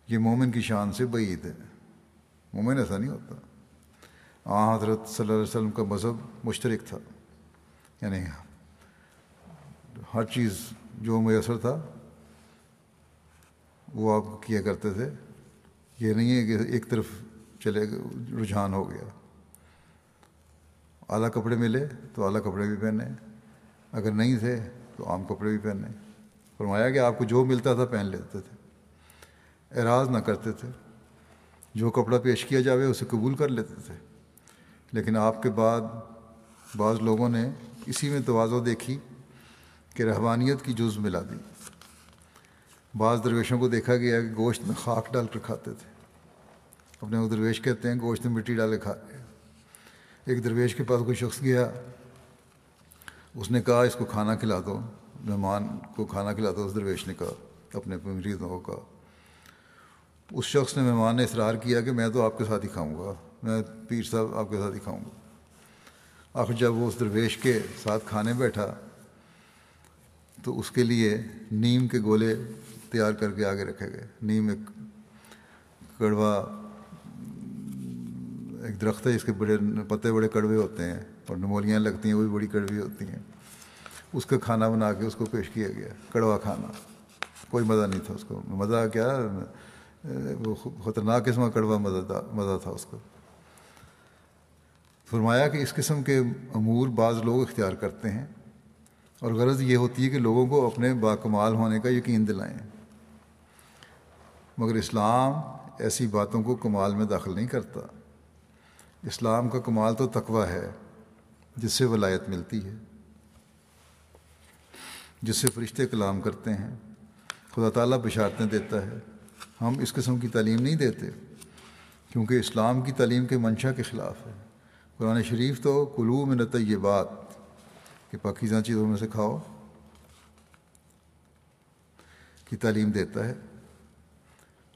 یہ مومن کی شان سے بعید ہے۔ مومن ایسا نہیں ہوتا۔ آ، حضرت صلی اللہ علیہ وسلم کا مذہب مشترک تھا یعنی ہر چیز جو میسر تھا، وہ آپ کیا کرتے تھے۔ یہ نہیں ہے کہ ایک طرف چلے رجحان ہو گیا۔ اعلیٰ کپڑے ملے تو اعلیٰ کپڑے بھی پہنے اگر نہیں تھے تو عام کپڑے بھی پہنے فرمایا کہ آپ کو جو ملتا تھا پہن لیتے تھے۔ اعراض نہ کرتے تھے۔ جو کپڑا پیش کیا جاوے اسے قبول کر لیتے تھے۔ لیکن آپ کے بعد بعض لوگوں نے اسی میں توازو دیکھی۔ کہ رحبانیت کی جز ملا دی۔ بعض درویشوں کو دیکھا گیا کہ گوشت میں خاک ڈال کر کھاتے تھے۔ اپنے وہ درویش کہتے ہیں گوشت میں مٹی ڈالے کھا رہے ایک درویش کے پاس کوئی شخص گیا، اس نے کہا، اس کو کھانا کھلا دو۔ مہمان کو کھانا کھلا دو، اس درویش نے کہا، اپنے مریضوں کو کہا۔ اس شخص نے مہمان نے اصرار کیا کہ میں تو آپ کے ساتھ ہی کھاؤں گا، میں پیر صاحب آپ کے ساتھ ہی کھاؤں گا۔ آخر جب وہ اس درویش کے ساتھ کھانے بیٹھا تو اس کے لیے نیم کے گولے تیار کر کے آگے رکھے گئے۔ نیم ایک کڑوا، ایک درخت ہے، اس کے بڑے پتے بڑے کڑوے ہوتے ہیں اور نمولیاں لگتی ہیں، وہ بھی بڑی کڑوی ہوتی ہیں۔ اس کا کھانا بنا کے اس کو پیش کیا گیا، کڑوا کھانا۔ کوئی مزہ نہیں تھا اس کو۔ مزہ کیا؟ وہ خطرناک قسم کا کڑوا مزہ تھا مزہ تھا اس کو۔ فرمایا کہ اس قسم کے امور بعض لوگ اختیار کرتے ہیں۔ اور غرض یہ ہوتی ہے کہ لوگوں کو اپنے باکمال ہونے کا یقین دلائیں۔ مگر اسلام ایسی باتوں کو کمال میں داخل نہیں کرتا۔ اسلام کا کمال تو تقوی ہے، جس سے ولایت ملتی ہے، جس سے فرشتے کلام کرتے ہیں۔ خدا تعالیٰ بشارتیں دیتا ہے۔ ہم اس قسم کی تعلیم نہیں دیتے، کیونکہ اسلام کی تعلیم کے منشا کے خلاف ہے۔ قرآن شریف تو کلو میں نت یہ بات کہ پاکیزہ چیزوں میں سے کھاؤ، کی تعلیم دیتا ہے۔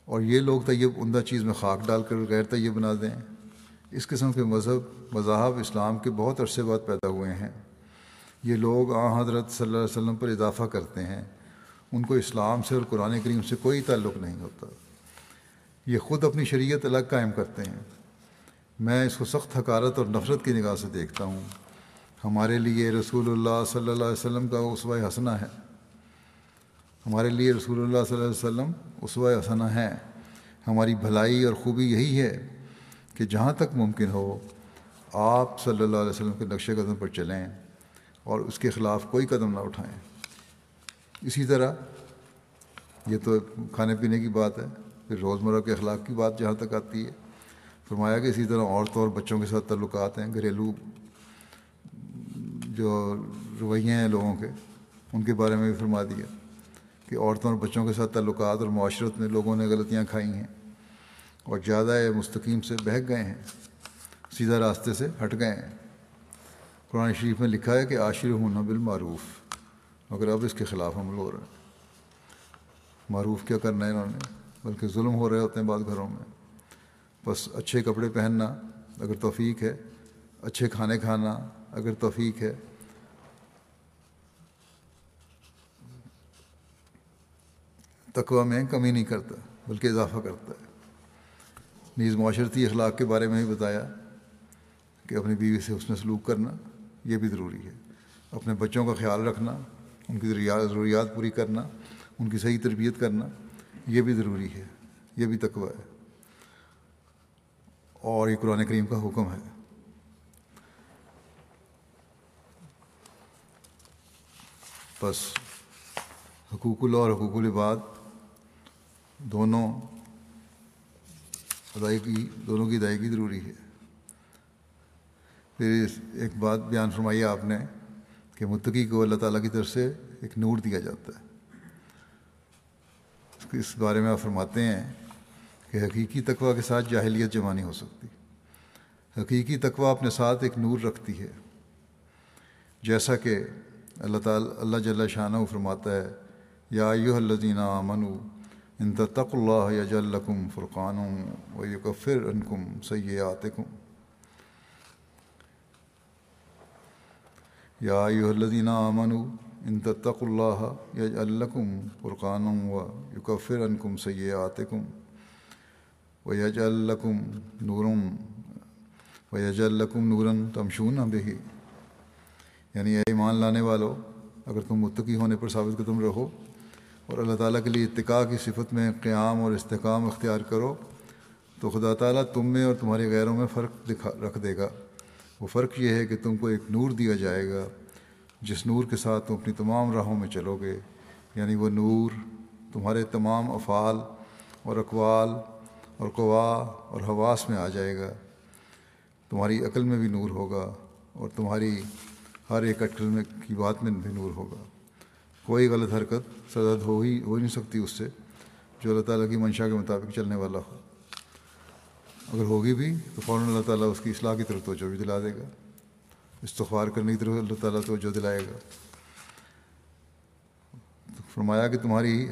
اور یہ لوگ طیب عمدہ چیز میں خاک ڈال کر غیر طیب بنا دیں۔ اس قسم کے مذہب، مذاہب اسلام کے بہت عرصے بعد پیدا ہوئے ہیں۔ یہ لوگ آ حضرت صلی اللہ علیہ وسلم پر اضافہ کرتے ہیں۔ ان کو اسلام سے اور قرآن کریم سے کوئی تعلق نہیں ہوتا۔ یہ خود اپنی شریعت الگ قائم کرتے ہیں۔ میں اس کو سخت حکارت اور نفرت کی نگاہ سے دیکھتا ہوں۔ ہمارے لیے رسول اللہ صلی اللہ علیہ وسلم کا اسوہ حسنہ ہے۔ ہمارے لیے رسول اللہ صلی اللہ علیہ وسلم اسوہ حسنہ ہے۔ ہماری بھلائی اور خوبی یہی ہے کہ جہاں تک ممکن ہو، آپ صلی اللہ علیہ وسلم کے نقش قدم پر چلیں اور اس کے خلاف کوئی قدم نہ اٹھائیں۔ اسی طرح یہ تو کھانے پینے کی بات ہے، پھر روزمرہ کے اخلاق کی بات جہاں تک آتی ہے۔ فرمایا کہ اسی طرح عورتوں اور بچوں کے ساتھ تعلقات ہیں، گھریلو جو رویے ہیں لوگوں کے، ان کے بارے میں بھی فرما دیا کہ عورتوں اور بچوں کے ساتھ تعلقات اور معاشرت میں لوگوں نے غلطیاں کھائی ہیں اور زیادہ مستقیم سے بہک گئے ہیں، سیدھا راستے سے ہٹ گئے ہیں۔ قرآن شریف میں لکھا ہے کہ عاشر ہوں بالمعروف، مگر اب اس کے خلاف عمل ہو رہا ہے۔ معروف کیا کرنا ہے انہوں نے؟ بلکہ ظلم ہو رہے ہوتے ہیں بعض گھروں میں۔ بس اچھے کپڑے پہننا اگر توفیق ہے، اچھے کھانے کھانا اگر توفیق ہے تقوی میں کمی نہیں کرتا، بلکہ اضافہ کرتا ہے۔ نیز معاشرتی اخلاق کے بارے میں بھی بتایا کہ اپنی بیوی سے اس میں سلوک کرنا یہ بھی ضروری ہے۔ اپنے بچوں کا خیال رکھنا، ان کی ضروریات پوری کرنا، ان کی صحیح تربیت کرنا، یہ بھی ضروری ہے، یہ بھی تقوی ہے۔ اور یہ قرآن کریم کا حکم ہے۔ بس، حقوق اللہ اور حقوق العباد دونوں ادائیگی دونوں کی ادائیگی ضروری ہے۔ پھر ایک بات بیان فرمائی آپ نے کہ متقی کو اللہ تعالیٰ کی طرف سے ایک نور دیا جاتا ہے۔ اس بارے میں آپ فرماتے ہیں کہ حقیقی تقوی کے ساتھ جاہلیت جمع نہیں ہو سکتی۔ حقیقی تقوی اپنے ساتھ ایک نور رکھتی ہے۔ جیسا کہ اللہ تعالیٰ اللہ جل شاہ فرماتا ہے، یا ایو الذین منو ان تق اللہ یا جلکم فرقان و یکفر انکم سیئاتکم۔ یا ایو الذین آمنوا ان تق اللہ یج الکم فرقان و یکفر انکم سیئاتکم۔ و یج الکم نورم و یج الکم نورن تمشون بہی۔ یعنی اے ایمان لانے والو، اگر تم متقی ہونے پر ثابت قدم رہو اور اللہ تعالیٰ کے لیے اتقاء کی صفت میں قیام اور استحکام اختیار کرو تو خدا تعالیٰ تم میں اور تمہارے غیروں میں فرق دکھا رکھ دے گا۔ وہ فرق یہ ہے کہ تم کو ایک نور دیا جائے گا، جس نور کے ساتھ تم اپنی تمام راہوں میں چلو گے۔ یعنی وہ نور، تمہارے تمام افعال اور اقوال اور قوا اور حواس میں آ جائے گا۔ تمہاری عقل میں بھی نور ہوگا اور تمہاری ہر ایک اٹکل میں کی بات میں بھی نور ہوگا۔ کوئی غلط حرکت سرد ہو ہی ہو نہیں سکتی اس سے، جو اللہ تعالیٰ کی منشا کے مطابق چلنے والا ہو۔ اگر ہوگی بھی تو فوراً اللہ تعالیٰ اس کی اصلاح کی طرف توجہ بھی دلا دے گا۔ استغفار کرنے کی طرف اللہ تعالیٰ توجہ دلائے گا۔ تو فرمایا کہ تمہاری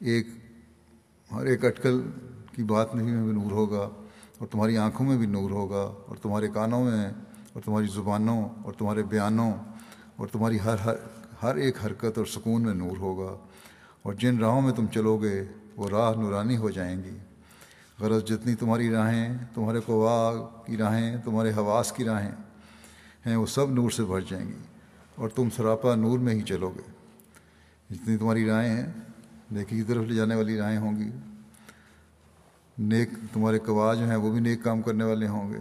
ایک ہر ایک اٹکل کی بات میں بھی نور ہوگا، اور تمہاری آنکھوں میں بھی نور ہوگا، اور تمہارے کانوں میں اور تمہاری زبانوں اور تمہارے بیانوں اور تمہاری ہر ہر ہر ایک حرکت اور سکون میں نور ہوگا اور جن راہوں میں تم چلو گے، وہ راہ نورانی ہو جائیں گی۔ غرض جتنی تمہاری راہیں، تمہارے قوا کی راہیں، تمہارے حواس کی راہیں ہیں، وہ سب نور سے بھر جائیں گی اور تم سراپا نور میں ہی چلو گے۔ جتنی تمہاری راہیں ہیں، نیکی کی طرف لے جانے والی راہیں ہوں گی۔ نیک تمہارے قوا جو ہیں، وہ بھی نیک کام کرنے والے ہوں گے۔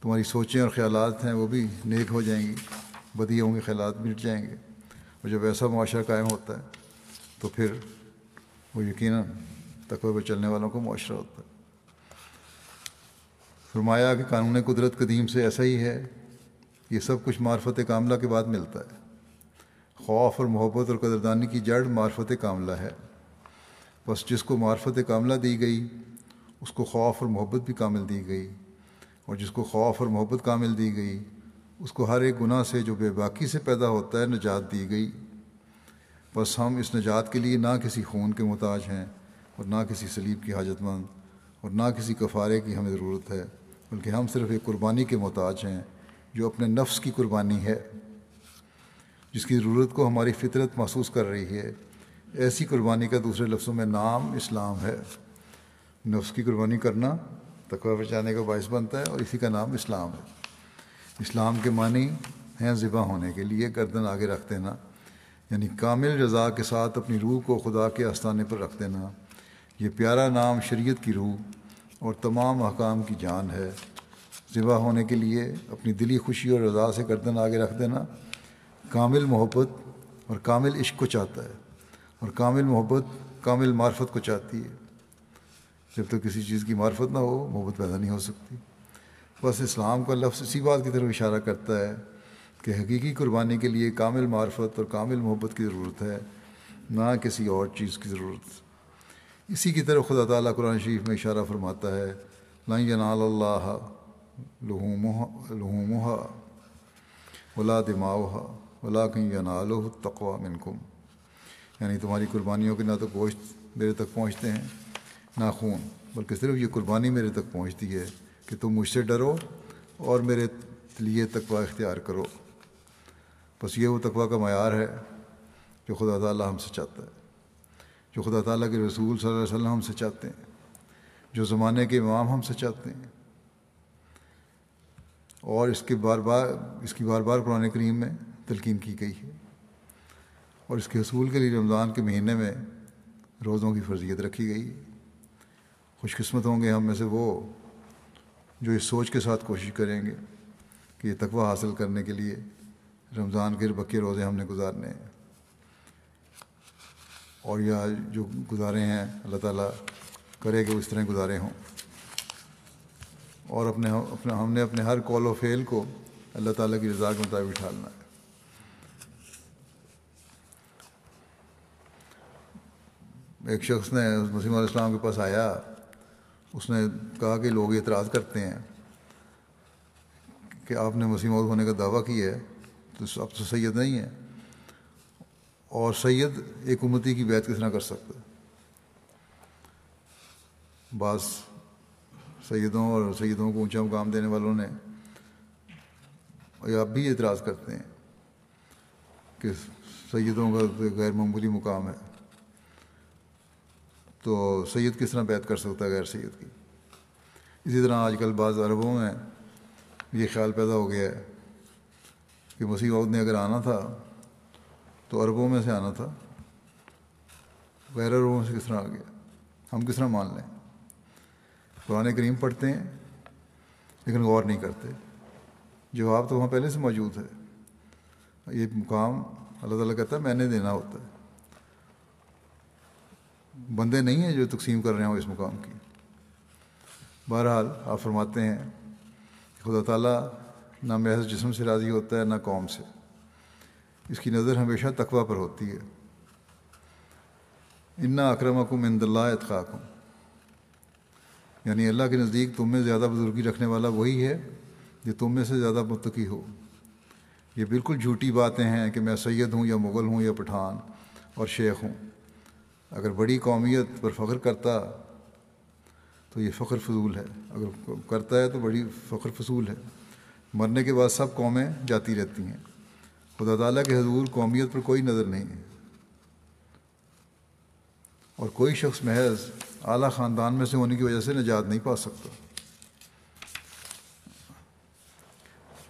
تمہاری سوچیں اور خیالات ہیں، وہ بھی نیک ہو جائیں گی۔ بدی ہوں گے خیالات مٹ جائیں گے اور جب ایسا معاشرہ قائم ہوتا ہے تو پھر وہ یقیناً تقوی پر چلنے والوں کو معاشرہ ہوتا ہے۔ فرمایا کہ قانون قدرت قدیم سے ایسا ہی ہے، یہ سب کچھ معرفت کاملہ کے بعد ملتا ہے۔ خوف اور محبت اور قدردانی کی جڑ معرفت کاملہ ہے۔ بس جس کو معرفت کاملہ دی گئی، اس کو خوف اور محبت بھی کامل دی گئی۔ اور جس کو خوف اور محبت کامل دی گئی اس کو ہر ایک گناہ سے جو بے باکی سے پیدا ہوتا ہے، نجات دی گئی۔ بس ہم اس نجات کے لیے نہ کسی خون کے محتاج ہیں اور نہ کسی سلیب کی حاجت مند اور نہ کسی کفارے کی ہمیں ضرورت ہے، بلکہ ہم صرف ایک قربانی کے محتاج ہیں جو اپنے نفس کی قربانی ہے۔ جس کی ضرورت کو ہماری فطرت محسوس کر رہی ہے۔ ایسی قربانی کا دوسرے لفظوں میں نام اسلام ہے۔ نفس کی قربانی کرنا تقوی بچانے کا باعث بنتا ہے اور اسی کا نام اسلام ہے۔ اسلام کے معنی ہیں ذبح ہونے کے لیے، گردن آگے رکھ دینا یعنی کامل رضا کے ساتھ اپنی روح کو خدا کے آستانے پر رکھ دینا۔ یہ پیارا نام شریعت کی روح اور تمام احکام کی جان ہے۔ ذبح ہونے کے لیے اپنی دلی خوشی اور رضا سے گردن آگے رکھ دینا۔ کامل محبت اور کامل عشق کو چاہتا ہے اور کامل محبت، کامل معرفت کو چاہتی ہے۔ جب تک کسی چیز کی معرفت نہ ہو، محبت پیدا نہیں ہو سکتی۔ بس اسلام کا لفظ اسی بات کی طرف اشارہ کرتا ہے کہ حقیقی قربانی کے لیے کامل معرفت اور کامل محبت کی ضرورت ہے، نہ کسی اور چیز کی ضرورت۔ اسی کی طرف خدا تعالیٰ قرآن شریف میں اشارہ فرماتا ہے لائن ینال اللہ لہومہ ولا دماؤ ولا کہیں ینال تقوا منکم۔ یعنی تمہاری قربانیوں کے نہ تو گوشت میرے تک پہنچتے ہیں، نہ خون، بلکہ صرف یہ قربانی میرے تک پہنچتی ہے۔ کہ تم مجھ سے ڈرو اور میرے لیے تقوا اختیار کرو۔ بس یہ وہ تقوا کا معیار ہے جو خدا تعالیٰ ہم سے چاہتا ہے، جو خدا تعالیٰ کے رسول صلی اللہ علیہ وسلم ہم سے چاہتے ہیں، جو زمانے کے امام ہم سے چاہتے ہیں۔ اور اس کے بار بار، اس کی بار بار قرآن کریم میں تلقین کی گئی ہے۔ اور اس کے حصول کے لیے رمضان کے مہینے میں روزوں کی فرضیت رکھی گئی ہے۔ خوش قسمت ہوں گے ہم میں سے وہ جو اس سوچ کے ساتھ کوشش کریں گے کہ یہ تقوی حاصل کرنے کے لیے رمضان کے بکے روزے ہم نے گزارنے ہیں۔ اور یہ جو گزارے ہیں، اللہ تعالیٰ کرے کہ اس طرح گزارے ہوں۔ اور اپنے اپنا ہم نے اپنے ہر کال و فیل کو اللہ تعالیٰ کی رضا کے مطابق ڈھالنا ہے۔ ایک شخص نے مسیم علیہ السلام کے پاس آیا۔ اس نے کہا کہ لوگ اعتراض کرتے ہیں کہ آپ نے مسیم ہونے کا دعویٰ کیا ہے، تو اب تو سید نہیں ہے اور سید ایک امتی کی بیعت کس طرح کر سکتا بعض سیدوں اور سیدوں کو اونچا مقام دینے والوں نے اب بھی اعتراض کرتے ہیں کہ سیدوں کا غیر معمولی مقام ہے۔ تو سید کس طرح بیعت کر سکتا ہے غیر سید کی؟ اسی طرح آج کل بعض عربوں میں یہ خیال پیدا ہو گیا ہے کہ مسیح عود نے اگر آنا تھا تو عربوں میں سے آنا تھا، غیر عربوں میں سے کس طرح آ گیا؟ ہم کس طرح مان لیں؟ قرآن کریم پڑھتے ہیں لیکن غور نہیں کرتے۔ جواب تو وہاں پہلے سے موجود ہے۔ یہ مقام اللہ تعالیٰ کہتا ہے میں نے دینا ہوتا ہے۔ بندے نہیں ہیں جو تقسیم کر رہے ہوں اس مقام کی۔ بہرحال آپ فرماتے ہیں خدا تعالیٰ نہ محض جسم سے راضی ہوتا ہے نہ قوم سے۔ اس کی نظر ہمیشہ تقوی پر ہوتی ہے۔ انا اکرم اکم اند اللہ اطخاکم یعنی اللہ کے نزدیک تم میں زیادہ بزرگی رکھنے والا وہی ہے جو تم میں سے زیادہ متقی ہو۔ یہ بالکل جھوٹی باتیں ہیں کہ میں سید ہوں یا مغل ہوں یا پٹھان اور شیخ ہوں۔ اگر بڑی قومیت پر فخر کرتا تو یہ فخر فضول ہے۔ اگر کرتا ہے تو بڑی فخر فضول ہے۔ مرنے کے بعد سب قومیں جاتی رہتی ہیں۔ خدا تعالیٰ کے حضور قومیت پر کوئی نظر نہیں ہے۔ اور کوئی شخص محض اعلیٰ خاندان میں سے ہونے کی وجہ سے نجات نہیں پا سکتا۔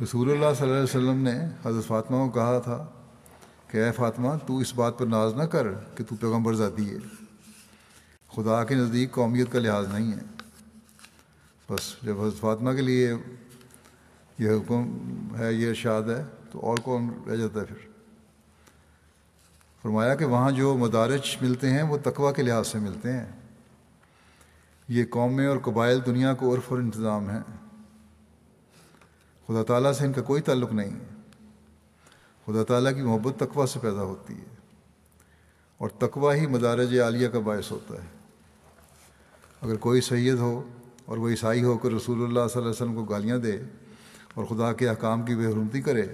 رسول اللہ صلی اللہ علیہ وسلم نے حضرت فاطمہ کو کہا تھا کہ اے فاطمہ، تو اس بات پر ناز نہ کر کہ تو پیغمبر ذاتی ہے۔ خدا کے نزدیک قومیت کا لحاظ نہیں ہے۔ بس جب حضرت فاطمہ کے لیے یہ حکم ہے، یہ ارشاد ہے، تو اور کون رہ جاتا ہے پھر؟ فرمایا کہ وہاں جو مدارج ملتے ہیں، وہ تقوا کے لحاظ سے ملتے ہیں۔ یہ قومیں اور قبائل دنیا کو عرف اور انتظام ہیں۔ خدا تعالیٰ سے ان کا کوئی تعلق نہیں۔ ہے خدا تعالیٰ کی محبت تقوا سے پیدا ہوتی ہے اور تقوا ہی مدارج عالیہ کا باعث ہوتا ہے۔ اگر کوئی سید ہو اور وہ عیسائی ہو کر رسول اللہ صلی اللہ علیہ وسلم کو گالیاں دے اور خدا کے احکام کی بے حرمتی کرے،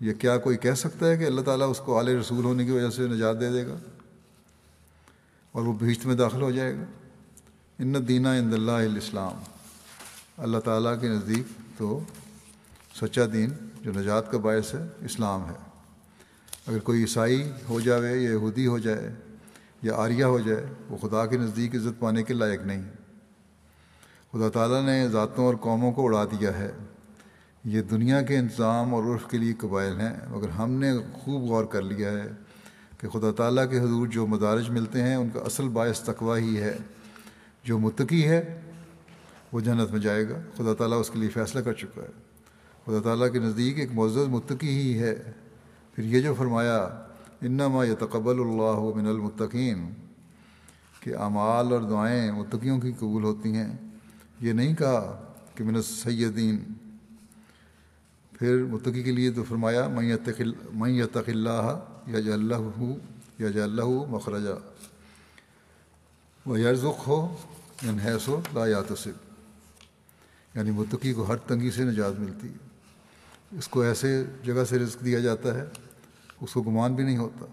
یہ کیا کوئی کہہ سکتا ہے کہ اللہ تعالیٰ اس کو اعلی رسول ہونے کی وجہ سے نجات دے دے گا اور وہ بھیشت میں داخل ہو جائے گا؟ ان دینہ ان اللہ الاسلام۔ اللہ تعالیٰ کے نزدیک تو سچا دین جو نجات کا باعث ہے، اسلام ہے۔ اگر کوئی عیسائی ہو جاوے یا یہودی ہو جائے یا آریہ ہو جائے، وہ خدا کے نزدیک عزت پانے کے لائق نہیں۔ خدا تعالیٰ نے ذاتوں اور قوموں کو اڑا دیا ہے۔ یہ دنیا کے انتظام اور عرف کے لیے قبائل ہیں۔ مگر ہم نے خوب غور کر لیا ہے کہ خدا تعالیٰ کے حضور جو مدارج ملتے ہیں، ان کا اصل باعث تقوی ہی ہے۔ جو متقی ہے، وہ جنت میں جائے گا۔ خدا تعالیٰ اس کے لیے فیصلہ کر چکا ہے۔ خدا تعالیٰ کے نزدیک ایک معزز متقی ہی ہے۔ پھر یہ جو فرمایا، انما یہ تقبل اللہ من المتقین، کہ اعمال اور دعائیں متقیوں کی قبول ہوتی ہیں۔ یہ نہیں کہا کہ من السیدین۔ پھر متقی کے لیے تو فرمایا میں یتق اللہ یا جل یا جل مخرجہ وہ یرزق ہو یا یعنی حیث ہو، لا یا یعنی متقی کو ہر تنگی سے نجات ملتی۔ ہے اس کو ایسے جگہ سے رزق دیا جاتا ہے، اس کو گمان بھی نہیں ہوتا۔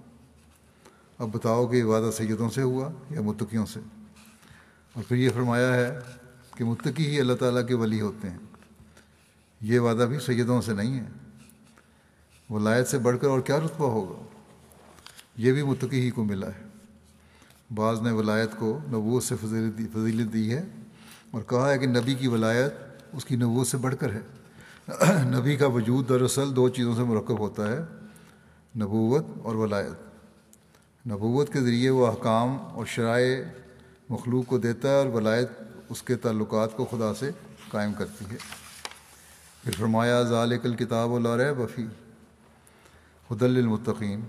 اب بتاؤ کہ وعدہ سیدوں سے ہوا یا متقیوں سے؟ اور پھر یہ فرمایا ہے کہ متقی ہی اللہ تعالیٰ کے ولی ہوتے ہیں۔ یہ وعدہ بھی سیدوں سے نہیں ہے۔ ولایت سے بڑھ کر اور کیا رتبہ ہوگا؟ یہ بھی متقی ہی کو ملا ہے۔ بعض نے ولایت کو نبوت سے فضیلت دی ہے اور کہا ہے کہ نبی کی ولایت اس کی نبوت سے بڑھ کر ہے۔ نبی کا وجود دراصل دو چیزوں سے مرکب ہوتا ہے، نبوت اور ولایت۔ نبوت کے ذریعے وہ احکام اور شرائع مخلوق کو دیتا ہے اور ولایت اس کے تعلقات کو خدا سے قائم کرتی ہے۔ پھر فرمایا، ذالک الکتاب الار بفی حد المطقین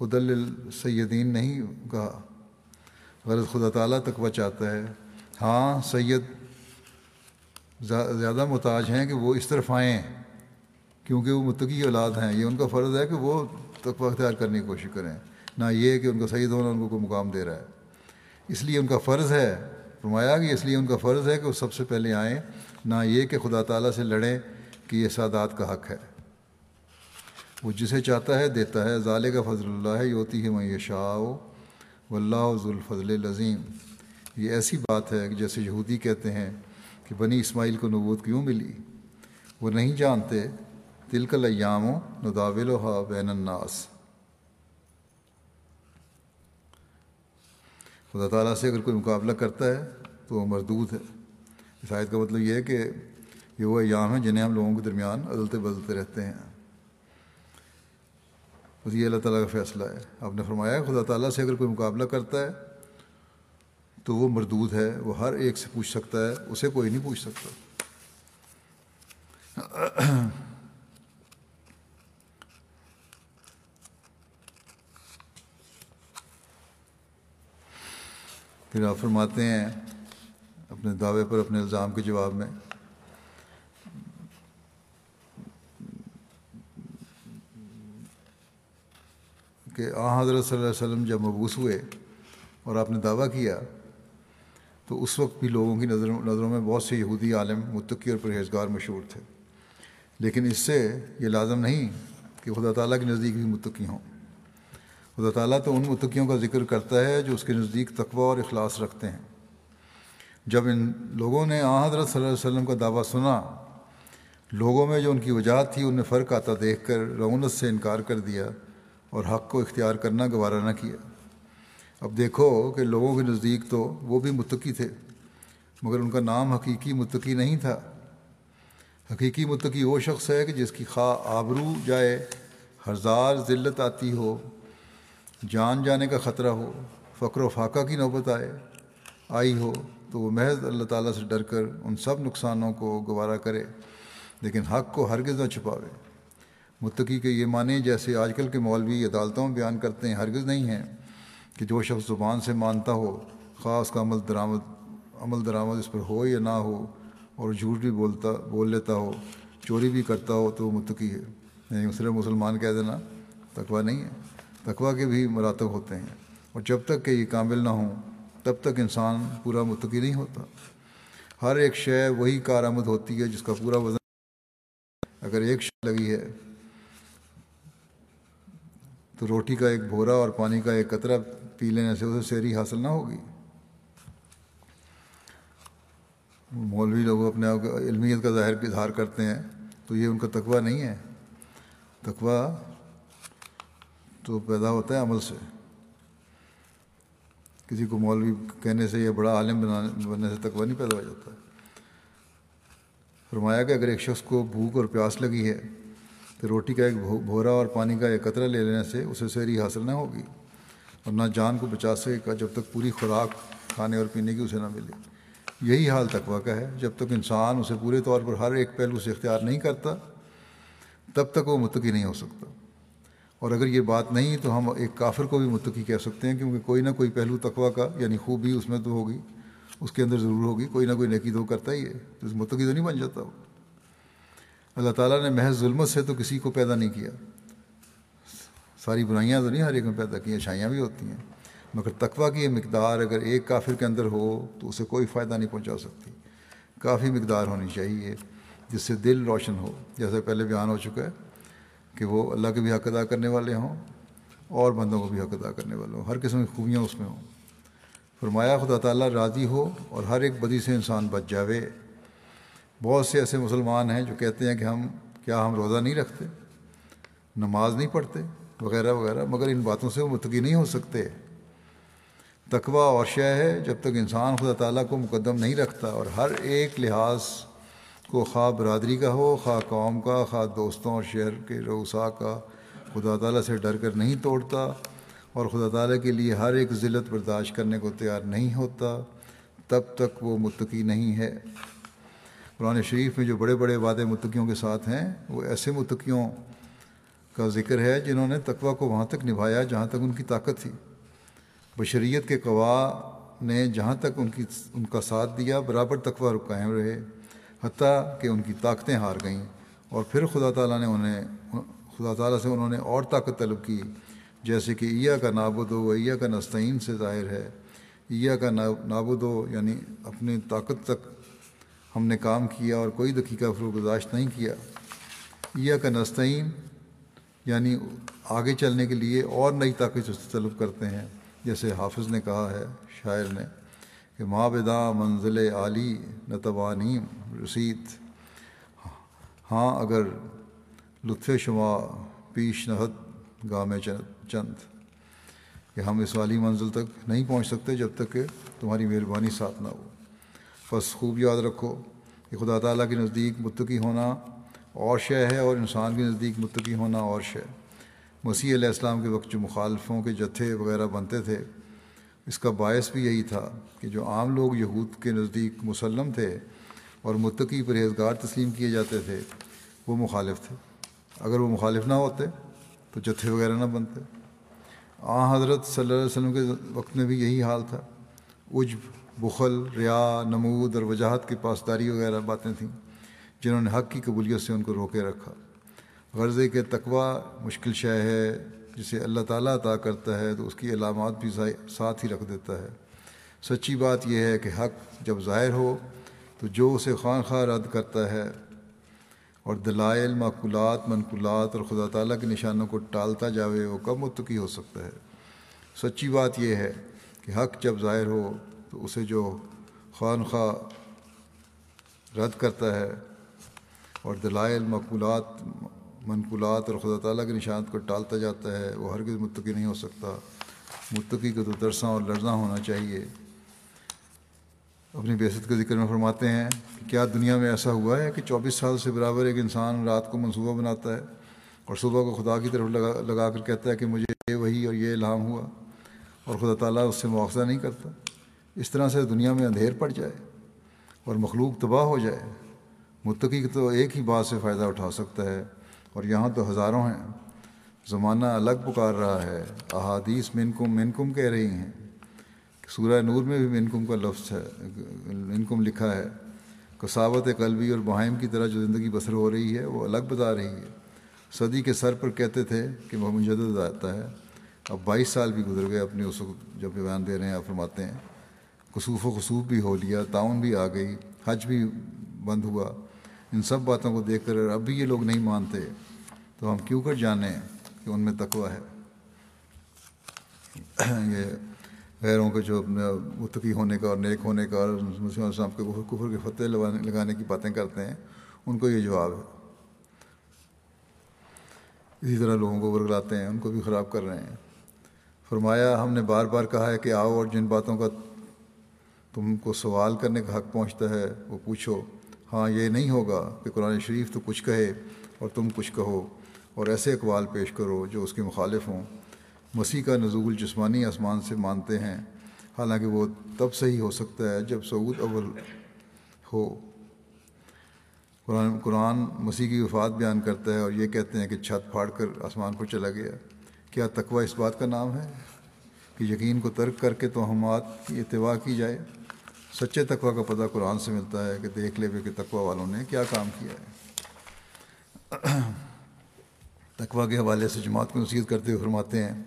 حد السیدین نہیں کہا۔ غرض خدا تعالیٰ تقوی چاہتا ہے۔ ہاں سید زیادہ محتاج ہیں کہ وہ اس طرف آئیں، کیونکہ وہ متقی اولاد ہیں۔ یہ ان کا فرض ہے کہ وہ تقوی اختیار کرنے کی کوشش کریں، نہ یہ کہ ان کا سید ہونا ان کو کوئی مقام دے رہا ہے۔ اس لیے ان کا فرض ہے، فرمایا کہ اس لیے ان کا فرض ہے کہ وہ سب سے پہلے آئیں، نہ یہ کہ خدا تعالیٰ سے لڑیں کہ یہ سادات کا حق ہے۔ وہ جسے چاہتا ہے دیتا ہے۔ ظالے کا فضل اللہ ہے یوتی ہے میں شاہ و اللہ ذوالفضل العظیم۔ یہ ایسی بات ہے کہ جیسے یہودی کہتے ہیں کہ بنی اسماعیل کو نبوت کیوں ملی؟ وہ نہیں جانتے تلکل ایام و نداول و بین الناس۔ خدا تعالیٰ سے اگر کوئی مقابلہ کرتا ہے تو وہ مردود ہے۔ اس آیت کا مطلب یہ ہے کہ یہ وہ ایام ہیں جنہیں ہم لوگوں کے درمیان عدلتے بدلتے رہتے ہیں۔ بس یہ اللہ تعالیٰ کا فیصلہ ہے۔ آپ نے فرمایا خدا تعالیٰ سے اگر کوئی مقابلہ کرتا ہے تو وہ مردود ہے، وہ ہر ایک سے پوچھ سکتا ہے، اسے کوئی نہیں پوچھ سکتا۔ پھر آپ فرماتے ہیں اپنے دعوے پر، اپنے الزام کے جواب میں۔ کہ آ، حضرت صلی اللہ علیہ وسلم جب مبوس ہوئے اور آپ نے دعویٰ کیا تو اس وقت بھی لوگوں کی نظروں نظروں میں بہت سے یہودی عالم متقی اور پرہیزگار مشہور تھے۔ لیکن اس سے یہ لازم نہیں کہ خدا تعالیٰ کے نزدیک بھی متقی ہوں۔ خدا تعالیٰ تو ان متقیوں کا ذکر کرتا ہے جو اس کے نزدیک تقوی اور اخلاص رکھتے ہیں۔ جب ان لوگوں نے آ حضرت صلی اللہ علیہ وسلم کا دعویٰ سنا، لوگوں میں جو ان کی وجہ تھی، ان میں فرق آتا دیکھ کر رونت سے انکار کر دیا اور حق کو اختیار کرنا گوارا نہ کیا۔ اب دیکھو کہ لوگوں کے نزدیک تو وہ بھی متقی تھے، مگر ان کا نام حقیقی متقی نہیں تھا۔ حقیقی متقی وہ شخص ہے کہ جس کی خواہ آبرو جائے ہزار ذلت آتی ہو، جان جانے کا خطرہ ہو، فقر و فاقہ کی نوبت آئے، آئی ہو، تو وہ محض اللہ تعالیٰ سے ڈر کر ان سب نقصانوں کو گوارا کرے، لیکن حق کو ہرگز نہ چھپاوے۔ متقی کے یہ معنی جیسے آج کل کے مولوی عدالتوں میں بیان کرتے ہیں، ہرگز نہیں ہیں۔ کہ جو شخص زبان سے مانتا ہو، خاص کا عمل درآمد عمل درآمد اس پر ہو یا نہ ہو اور جھوٹ بھی بولتا، بول لیتا ہو، چوری بھی کرتا ہو تو وہ متقی ہے۔ یعنی صرف مسلمان کہہ دینا تقوی نہیں ہے، تقوی کے بھی مراتب ہوتے ہیں۔ اور جب تک کہ یہ کامل نہ ہوں، تب تک انسان پورا متقی نہیں ہوتا۔ ہر ایک شے وہی کارآمد ہوتی ہے جس کا پورا وزن اگر ایک شے لگی ہے، تو روٹی کا ایک بھورا اور پانی کا ایک قطرہ پی لینے سے اسے سیری حاصل نہ ہوگی۔ مولوی لوگ اپنے آپ کا علمیت کا ظاہر اظہار کرتے ہیں، تو یہ ان کا تقوی نہیں ہے۔ تقوی تو پیدا ہوتا ہے عمل سے۔ کسی کو مولوی کہنے سے یا بڑا عالم بنانے بننے سے تقوی نہیں پیدا ہو جاتا۔ ہے فرمایا کہ اگر ایک شخص کو بھوک اور پیاس لگی ہے، تو روٹی کا ایک بھورا اور پانی کا ایک قطرہ لے لینے سے اسے سیری حاصل نہ ہوگی۔ اور نہ جان کو بچا سکے گا جب تک پوری خوراک کھانے اور پینے کی اسے نہ ملے۔ یہی حال تقوا کا ہے۔ جب تک انسان اسے پورے طور پر ہر ایک پہلو سے اختیار نہیں کرتا، تب تک وہ متقی نہیں ہو سکتا۔ اور اگر یہ بات نہیں، تو ہم ایک کافر کو بھی متقی کہہ سکتے ہیں، کیونکہ کوئی نہ کوئی پہلو تقوا کا یعنی خوبی اس میں تو ہوگی، اس کے اندر ضرور ہوگی۔ کوئی نہ کوئی نیکی تو کرتا ہی ہے، تو متقی تو نہیں بن جاتا۔ وہ اللہ تعالیٰ نے محض ظلمت سے تو کسی کو پیدا نہیں کیا۔ ساری برائیاں تو نہیں ہر ایک میں پیدا کی اچھائیاں بھی ہوتی ہیں۔ مگر تقوا کی یہ مقدار اگر ایک کافر کے اندر ہو تو اسے کوئی فائدہ نہیں پہنچا سکتی۔ کافی مقدار ہونی چاہیے جس سے دل روشن ہو۔ جیسے پہلے بیان ہو چکا ہے کہ وہ اللہ کے بھی حق ادا کرنے والے ہوں اور بندوں کو بھی حق ادا کرنے والے ہوں۔ ہر قسم کی خوبیاں اس میں ہوں۔ فرمایا خدا تعالیٰ راضی ہو اور ہر ایک بدی سے انسان بچ جاوے۔ بہت سے ایسے مسلمان ہیں جو کہتے ہیں کہ ہم، کیا ہم روزہ نہیں رکھتے؟ نماز نہیں پڑھتے؟ وغیرہ وغیرہ، مگر ان باتوں سے وہ متقی نہیں ہو سکتے۔ تقوی اور شے ہے، جب تک انسان خدا تعالیٰ کو مقدم نہیں رکھتا اور ہر ایک لحاظ کو خواہ برادری کا ہو، خواہ قوم کا، خواہ دوستوں اور شہر کے روسا کا خدا تعالیٰ سے ڈر کر نہیں توڑتا اور خدا تعالیٰ کے لیے ہر ایک ذلت برداشت کرنے کو تیار نہیں ہوتا، تب تک وہ متقی نہیں ہے۔ قرآن شریف میں جو بڑے بڑے وعدے متقیوں کے ساتھ ہیں، وہ ایسے متقیوں کا ذکر ہے جنہوں نے تقوی کو وہاں تک نبھایا جہاں تک ان کی طاقت تھی۔ بشریت کے قوا نے جہاں تک ان کی، ان کا ساتھ دیا، برابر تقوی قائم رہے، حتیٰ کہ ان کی طاقتیں ہار گئیں۔ اور پھر خدا تعالیٰ نے انہیں، خدا تعالیٰ سے انہوں نے اور طاقت طلب کی، جیسے کہ عیا کا نابود و عیا کا نستعین سے ظاہر ہے۔ عیا کا نابود و یعنی اپنی طاقت تک ہم نے کام کیا اور کوئی دقیقہ گزاشت نہیں کیا۔ عیا کا نستعین یعنی آگے چلنے کے لیے اور نئی طاقت طلب کرتے ہیں۔ جیسے حافظ نے کہا ہے، شاعر نے، کہ ماں بدا منزل عالی نتوانیم رسید۔ ہاں اگر لطف شما پیش نہت گام چند کہ ہم اس والی منزل تک نہیں پہنچ سکتے جب تک کہ تمہاری مہربانی ساتھ نہ ہو۔ بس خوب یاد رکھو کہ خدا تعالیٰ کے نزدیک متقی ہونا اور شے ہے اور انسان کے نزدیک متقی ہونا اور شے۔ مسیح علیہ السلام کے وقت جو مخالفوں کے جتھے وغیرہ بنتے تھے، اس کا باعث بھی یہی تھا کہ جو عام لوگ یہود کے نزدیک مسلم تھے اور متقی پرہیزگار تسلیم کیے جاتے تھے، وہ مخالف تھے۔ اگر وہ مخالف نہ ہوتے تو جتھے وغیرہ نہ بنتے۔ آ حضرت صلی اللہ علیہ وسلم کے وقت میں بھی یہی حال تھا۔ عجب، بخل، ریا، نمود اور وجاہت کی پاسداری وغیرہ باتیں تھیں۔ جنہوں نے حق کی قبولیت سے ان کو روکے رکھا۔ غرضے کے تقوی مشکل شے ہے، جسے اللہ تعالیٰ عطا کرتا ہے تو اس کی علامات بھی ساتھ ہی رکھ دیتا ہے۔ سچی بات یہ ہے کہ حق جب ظاہر ہو تو جو اسے خواہ خواہ رد کرتا ہے اور دلائل، معقولات، منقولات اور خدا تعالیٰ کے نشانوں کو ٹالتا جاوے، وہ کب متقی ہو سکتا ہے۔ سچی بات یہ ہے کہ حق جب ظاہر ہو تو اسے جو خواہ خواہ رد کرتا ہے اور دلائل مقولات منقولات اور خدا تعالیٰ کے نشانت کو ٹالتا جاتا ہے، وہ ہرگز متقی نہیں ہو سکتا۔ متقی کو تو ترساں اور لرزاں ہونا چاہیے۔ اپنی بیست کے ذکر میں فرماتے ہیں کہ کیا دنیا میں ایسا ہوا ہے کہ چوبیس سال سے برابر ایک انسان رات کو منصوبہ بناتا ہے اور صبح کو خدا کی طرف لگا لگا کر کہتا ہے کہ مجھے یہ وہی اور یہ الہام ہوا اور خدا تعالیٰ اس سے مواخذہ نہیں کرتا۔ اس طرح سے دنیا میں اندھیر پڑ جائے اور مخلوق تباہ ہو جائے۔ متقی تو ایک ہی بات سے فائدہ اٹھا سکتا ہے اور یہاں تو ہزاروں ہیں۔ زمانہ الگ پکار رہا ہے۔ احادیث منکم منکم کہہ رہی ہیں۔ سورہ نور میں بھی منکم کا لفظ ہے، منکم لکھا ہے۔ کساوت قلبی اور بہائم کی طرح جو زندگی بسر ہو رہی ہے، وہ الگ بتا رہی ہے۔ صدی کے سر پر کہتے تھے کہ وہ مجدد آتا ہے۔ اب بائیس سال بھی گزر گئے اپنے اس وقت جب بیان دے رہے ہیں، آپ فرماتے ہیں۔ کسوف و خصوف بھی ہو لیا، تعاون بھی آ گئی، حج بھی بند ہوا۔ ان سب باتوں کو دیکھ کر اب بھی یہ لوگ نہیں مانتے، تو ہم کیوں کر جانیں کہ ان میں تقوی ہے؟ یہ غیروں کے جو متقی ہونے کا اور نیک ہونے کا اور مسلم السلام کے کفر کے فتح لگانے کی باتیں کرتے ہیں، ان کو یہ جواب ہے۔ اسی طرح لوگوں کو ورگلاتے ہیں، ان کو بھی خراب کر رہے ہیں۔ فرمایا، ہم نے بار بار کہا ہے کہ آؤ اور جن باتوں کا تم کو سوال کرنے کا حق پہنچتا ہے، وہ پوچھو۔ ہاں یہ نہیں ہوگا کہ قرآن شریف تو کچھ کہے اور تم کچھ کہو اور ایسے اقوال پیش کرو جو اس کے مخالف ہوں۔ مسیح کا نزول جسمانی آسمان سے مانتے ہیں۔ حالانکہ وہ تب صحیح ہو سکتا ہے جب سعود اول ہو۔ قرآن قرآن مسیح کی وفات بیان کرتا ہے اور یہ کہتے ہیں کہ چھت پھاڑ کر آسمان پر چلا گیا۔ کیا تقوی اس بات کا نام ہے کہ یقین کو ترک کر کے توہمات کی اتباع کی جائے؟ سچے تقوی کا پتہ قرآن سے ملتا ہے کہ دیکھ لے کہ تقوی والوں نے کیا کام کیا ہے۔ تقوی کے حوالے سے جماعت کو نصیحت کرتے ہوئے فرماتے ہیں،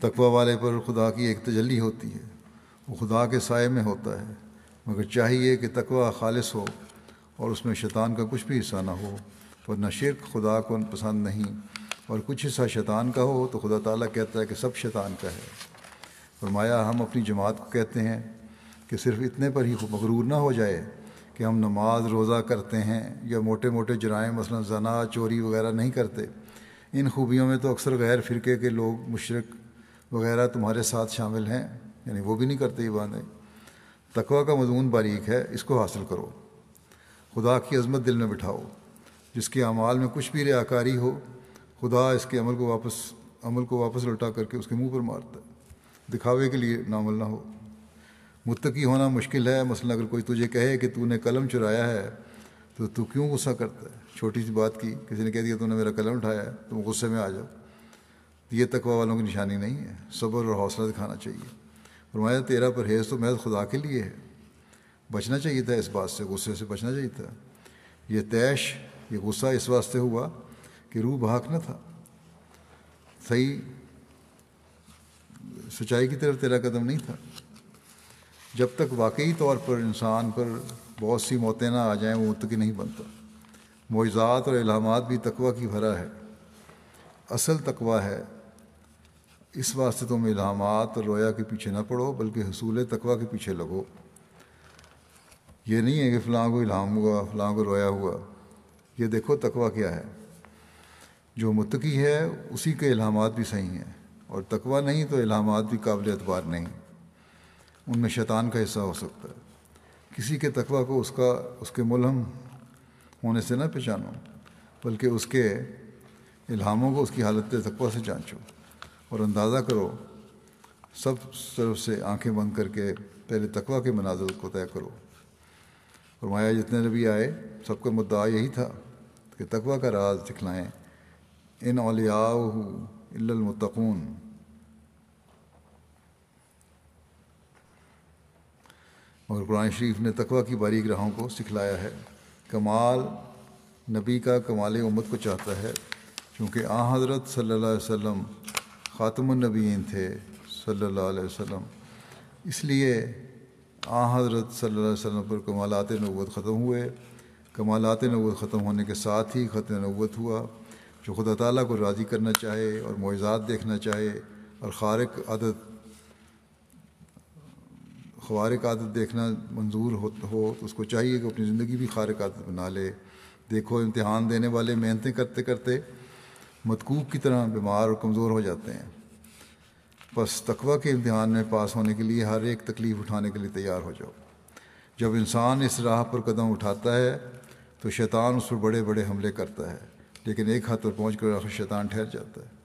تقوی والے پر خدا کی ایک تجلی ہوتی ہے، وہ خدا کے سائے میں ہوتا ہے، مگر چاہیے کہ تقوی خالص ہو اور اس میں شیطان کا کچھ بھی حصہ نہ ہو۔ ورنہ شرک خدا کو پسند نہیں، اور کچھ حصہ شیطان کا ہو تو خدا تعالیٰ کہتا ہے کہ سب شیطان کا ہے۔ فرمایا، ہم اپنی جماعت کو کہتے ہیں کہ صرف اتنے پر ہی مغرور نہ ہو جائے کہ ہم نماز روزہ کرتے ہیں یا موٹے موٹے جرائم مثلا زنا، چوری وغیرہ نہیں کرتے۔ ان خوبیوں میں تو اکثر غیر فرقے کے لوگ، مشرق وغیرہ تمہارے ساتھ شامل ہیں یعنی وہ بھی نہیں کرتے یہ باتیں۔ تقوی کا مضمون باریک ہے، اس کو حاصل کرو۔ خدا کی عظمت دل میں بٹھاؤ۔ جس کے اعمال میں کچھ بھی ریاکاری ہو، خدا اس کے عمل کو واپس، عمل کو واپس لوٹا کر کے اس کے منہ پر مارتا ہے۔ دکھاوے کے لیے نامل نہ ہو۔ متقی ہونا مشکل ہے۔ مثلا اگر کوئی تجھے کہے کہ تو نے قلم چرایا ہے، تو تو کیوں غصہ کرتا ہے؟ چھوٹی سی بات کی، کسی نے کہہ دیا تو نے میرا قلم اٹھایا ہے، تم غصے میں آ جاؤ۔ یہ تقوی والوں کی نشانی نہیں ہے، صبر اور حوصلہ دکھانا چاہیے۔ فرمایا، تیرا پرہیز تو محض خدا کے لیے ہے۔ بچنا چاہیے تھا اس بات سے، غصے سے بچنا چاہیے تھا۔ یہ تیش، یہ غصہ اس واسطے ہوا کہ روح بھاگ نہ تھا۔ صحیح، سچائی کی طرف تیرا قدم نہیں تھا۔ جب تک واقعی طور پر انسان پر بہت سی موتیں نہ آ جائیں، وہ متقی نہیں بنتا۔ معجزات اور الہامات بھی تقوی کی بھرا ہے۔ اصل تقوی ہے۔ اس واسطے تم الہامات اور رویا کے پیچھے نہ پڑو، بلکہ حصول تقوی کے پیچھے لگو۔ یہ نہیں ہے کہ فلاں کو الہام ہوا، فلاں کو رویا ہوا۔ یہ دیکھو تقوی کیا ہے۔ جو متقی ہے، اسی کے الہامات بھی صحیح ہیں۔ اور تقوی نہیں تو الہامات بھی قابل اعتبار نہیں۔ ان میں شیطان کا حصہ ہو سکتا ہے۔ کسی کے تقوی کو اس کا، اس کے ملہم ہونے سے نہ پہچانو، بلکہ اس کے الہاموں کو اس کی حالت تقوی سے جانچو اور اندازہ کرو، سب طرف سے آنکھیں بند کر کے پہلے تقوی کے مناظر کو طے کرو۔ فرمایا، جتنے نبی آئے، سب کا مدعا یہی تھا کہ تقوی کا راز دکھلائیں۔ ان اولیاء المتقون۔ مگر قرآن شریف نے تقوی کی باریک راہوں کو سکھلایا ہے۔ کمال نبی کا کمال امت کو چاہتا ہے، چونکہ آ حضرت صلی اللہ علیہ وسلم خاتم النبیین تھے صلی اللہ علیہ وسلم۔ اس لیے آ حضرت صلی اللہ علیہ وسلم پر کمالات نوت ختم ہوئے۔ کمالات نوت ختم ہونے کے ساتھ ہی ختم نوت ہوا، جو خدا تعالیٰ کو راضی کرنا چاہے اور معجزات دیکھنا چاہے اور خارق عادت خوارق عادت دیکھنا منظور ہو ہو، تو اس کو چاہیے کہ اپنی زندگی بھی خارق عادت بنا لے۔ دیکھو، امتحان دینے والے محنتیں کرتے کرتے متکوب کی طرح بیمار اور کمزور ہو جاتے ہیں۔ بس تقوی کے امتحان میں پاس ہونے کے لیے ہر ایک تکلیف اٹھانے کے لیے تیار ہو جاؤ۔ جب انسان اس راہ پر قدم اٹھاتا ہے، تو شیطان اس پر بڑے بڑے حملے کرتا ہے، لیکن ایک حد پر پہنچ کر آخر شیطان ٹھہر جاتا ہے۔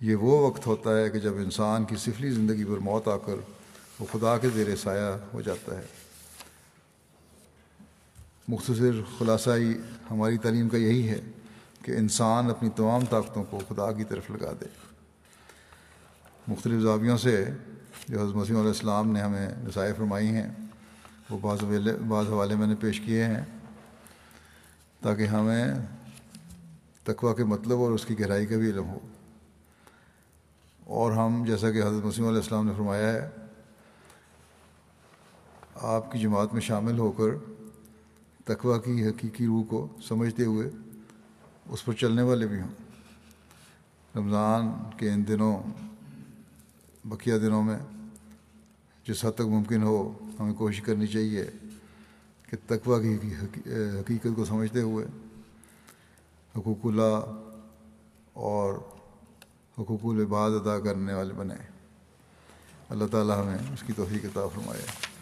یہ وہ وقت ہوتا ہے کہ جب انسان کی سفلی زندگی پر موت آ کر وہ خدا کے زیر سایہ ہو جاتا ہے۔ مختصر خلاصائی ہماری تعلیم کا یہی ہے کہ انسان اپنی تمام طاقتوں کو خدا کی طرف لگا دے۔ مختلف زاویوں سے جو حضرت مسیم علیہ السلام نے ہمیں رسائے فرمائی ہیں، وہ بعض بعض حوالے میں نے پیش کیے ہیں۔ تاکہ ہمیں تقوی کے مطلب اور اس کی گہرائی کا بھی علم ہو۔ اور ہم، جیسا کہ حضرت مسیم علیہ السلام نے فرمایا ہے آپ کی جماعت میں شامل ہو کر تقوی کی حقیقی روح کو سمجھتے ہوئے اس پر چلنے والے بھی ہوں۔ رمضان کے ان دنوں، بقیہ دنوں میں جس حد تک ممکن ہو، ہمیں کوشش کرنی چاہیے کہ تقوی کی حقیقت کو سمجھتے ہوئے حقوق اللہ اور حقوق العباد ادا کرنے والے بنے اللہ تعالیٰ ہمیں اس کی توفیق عطا فرمائے۔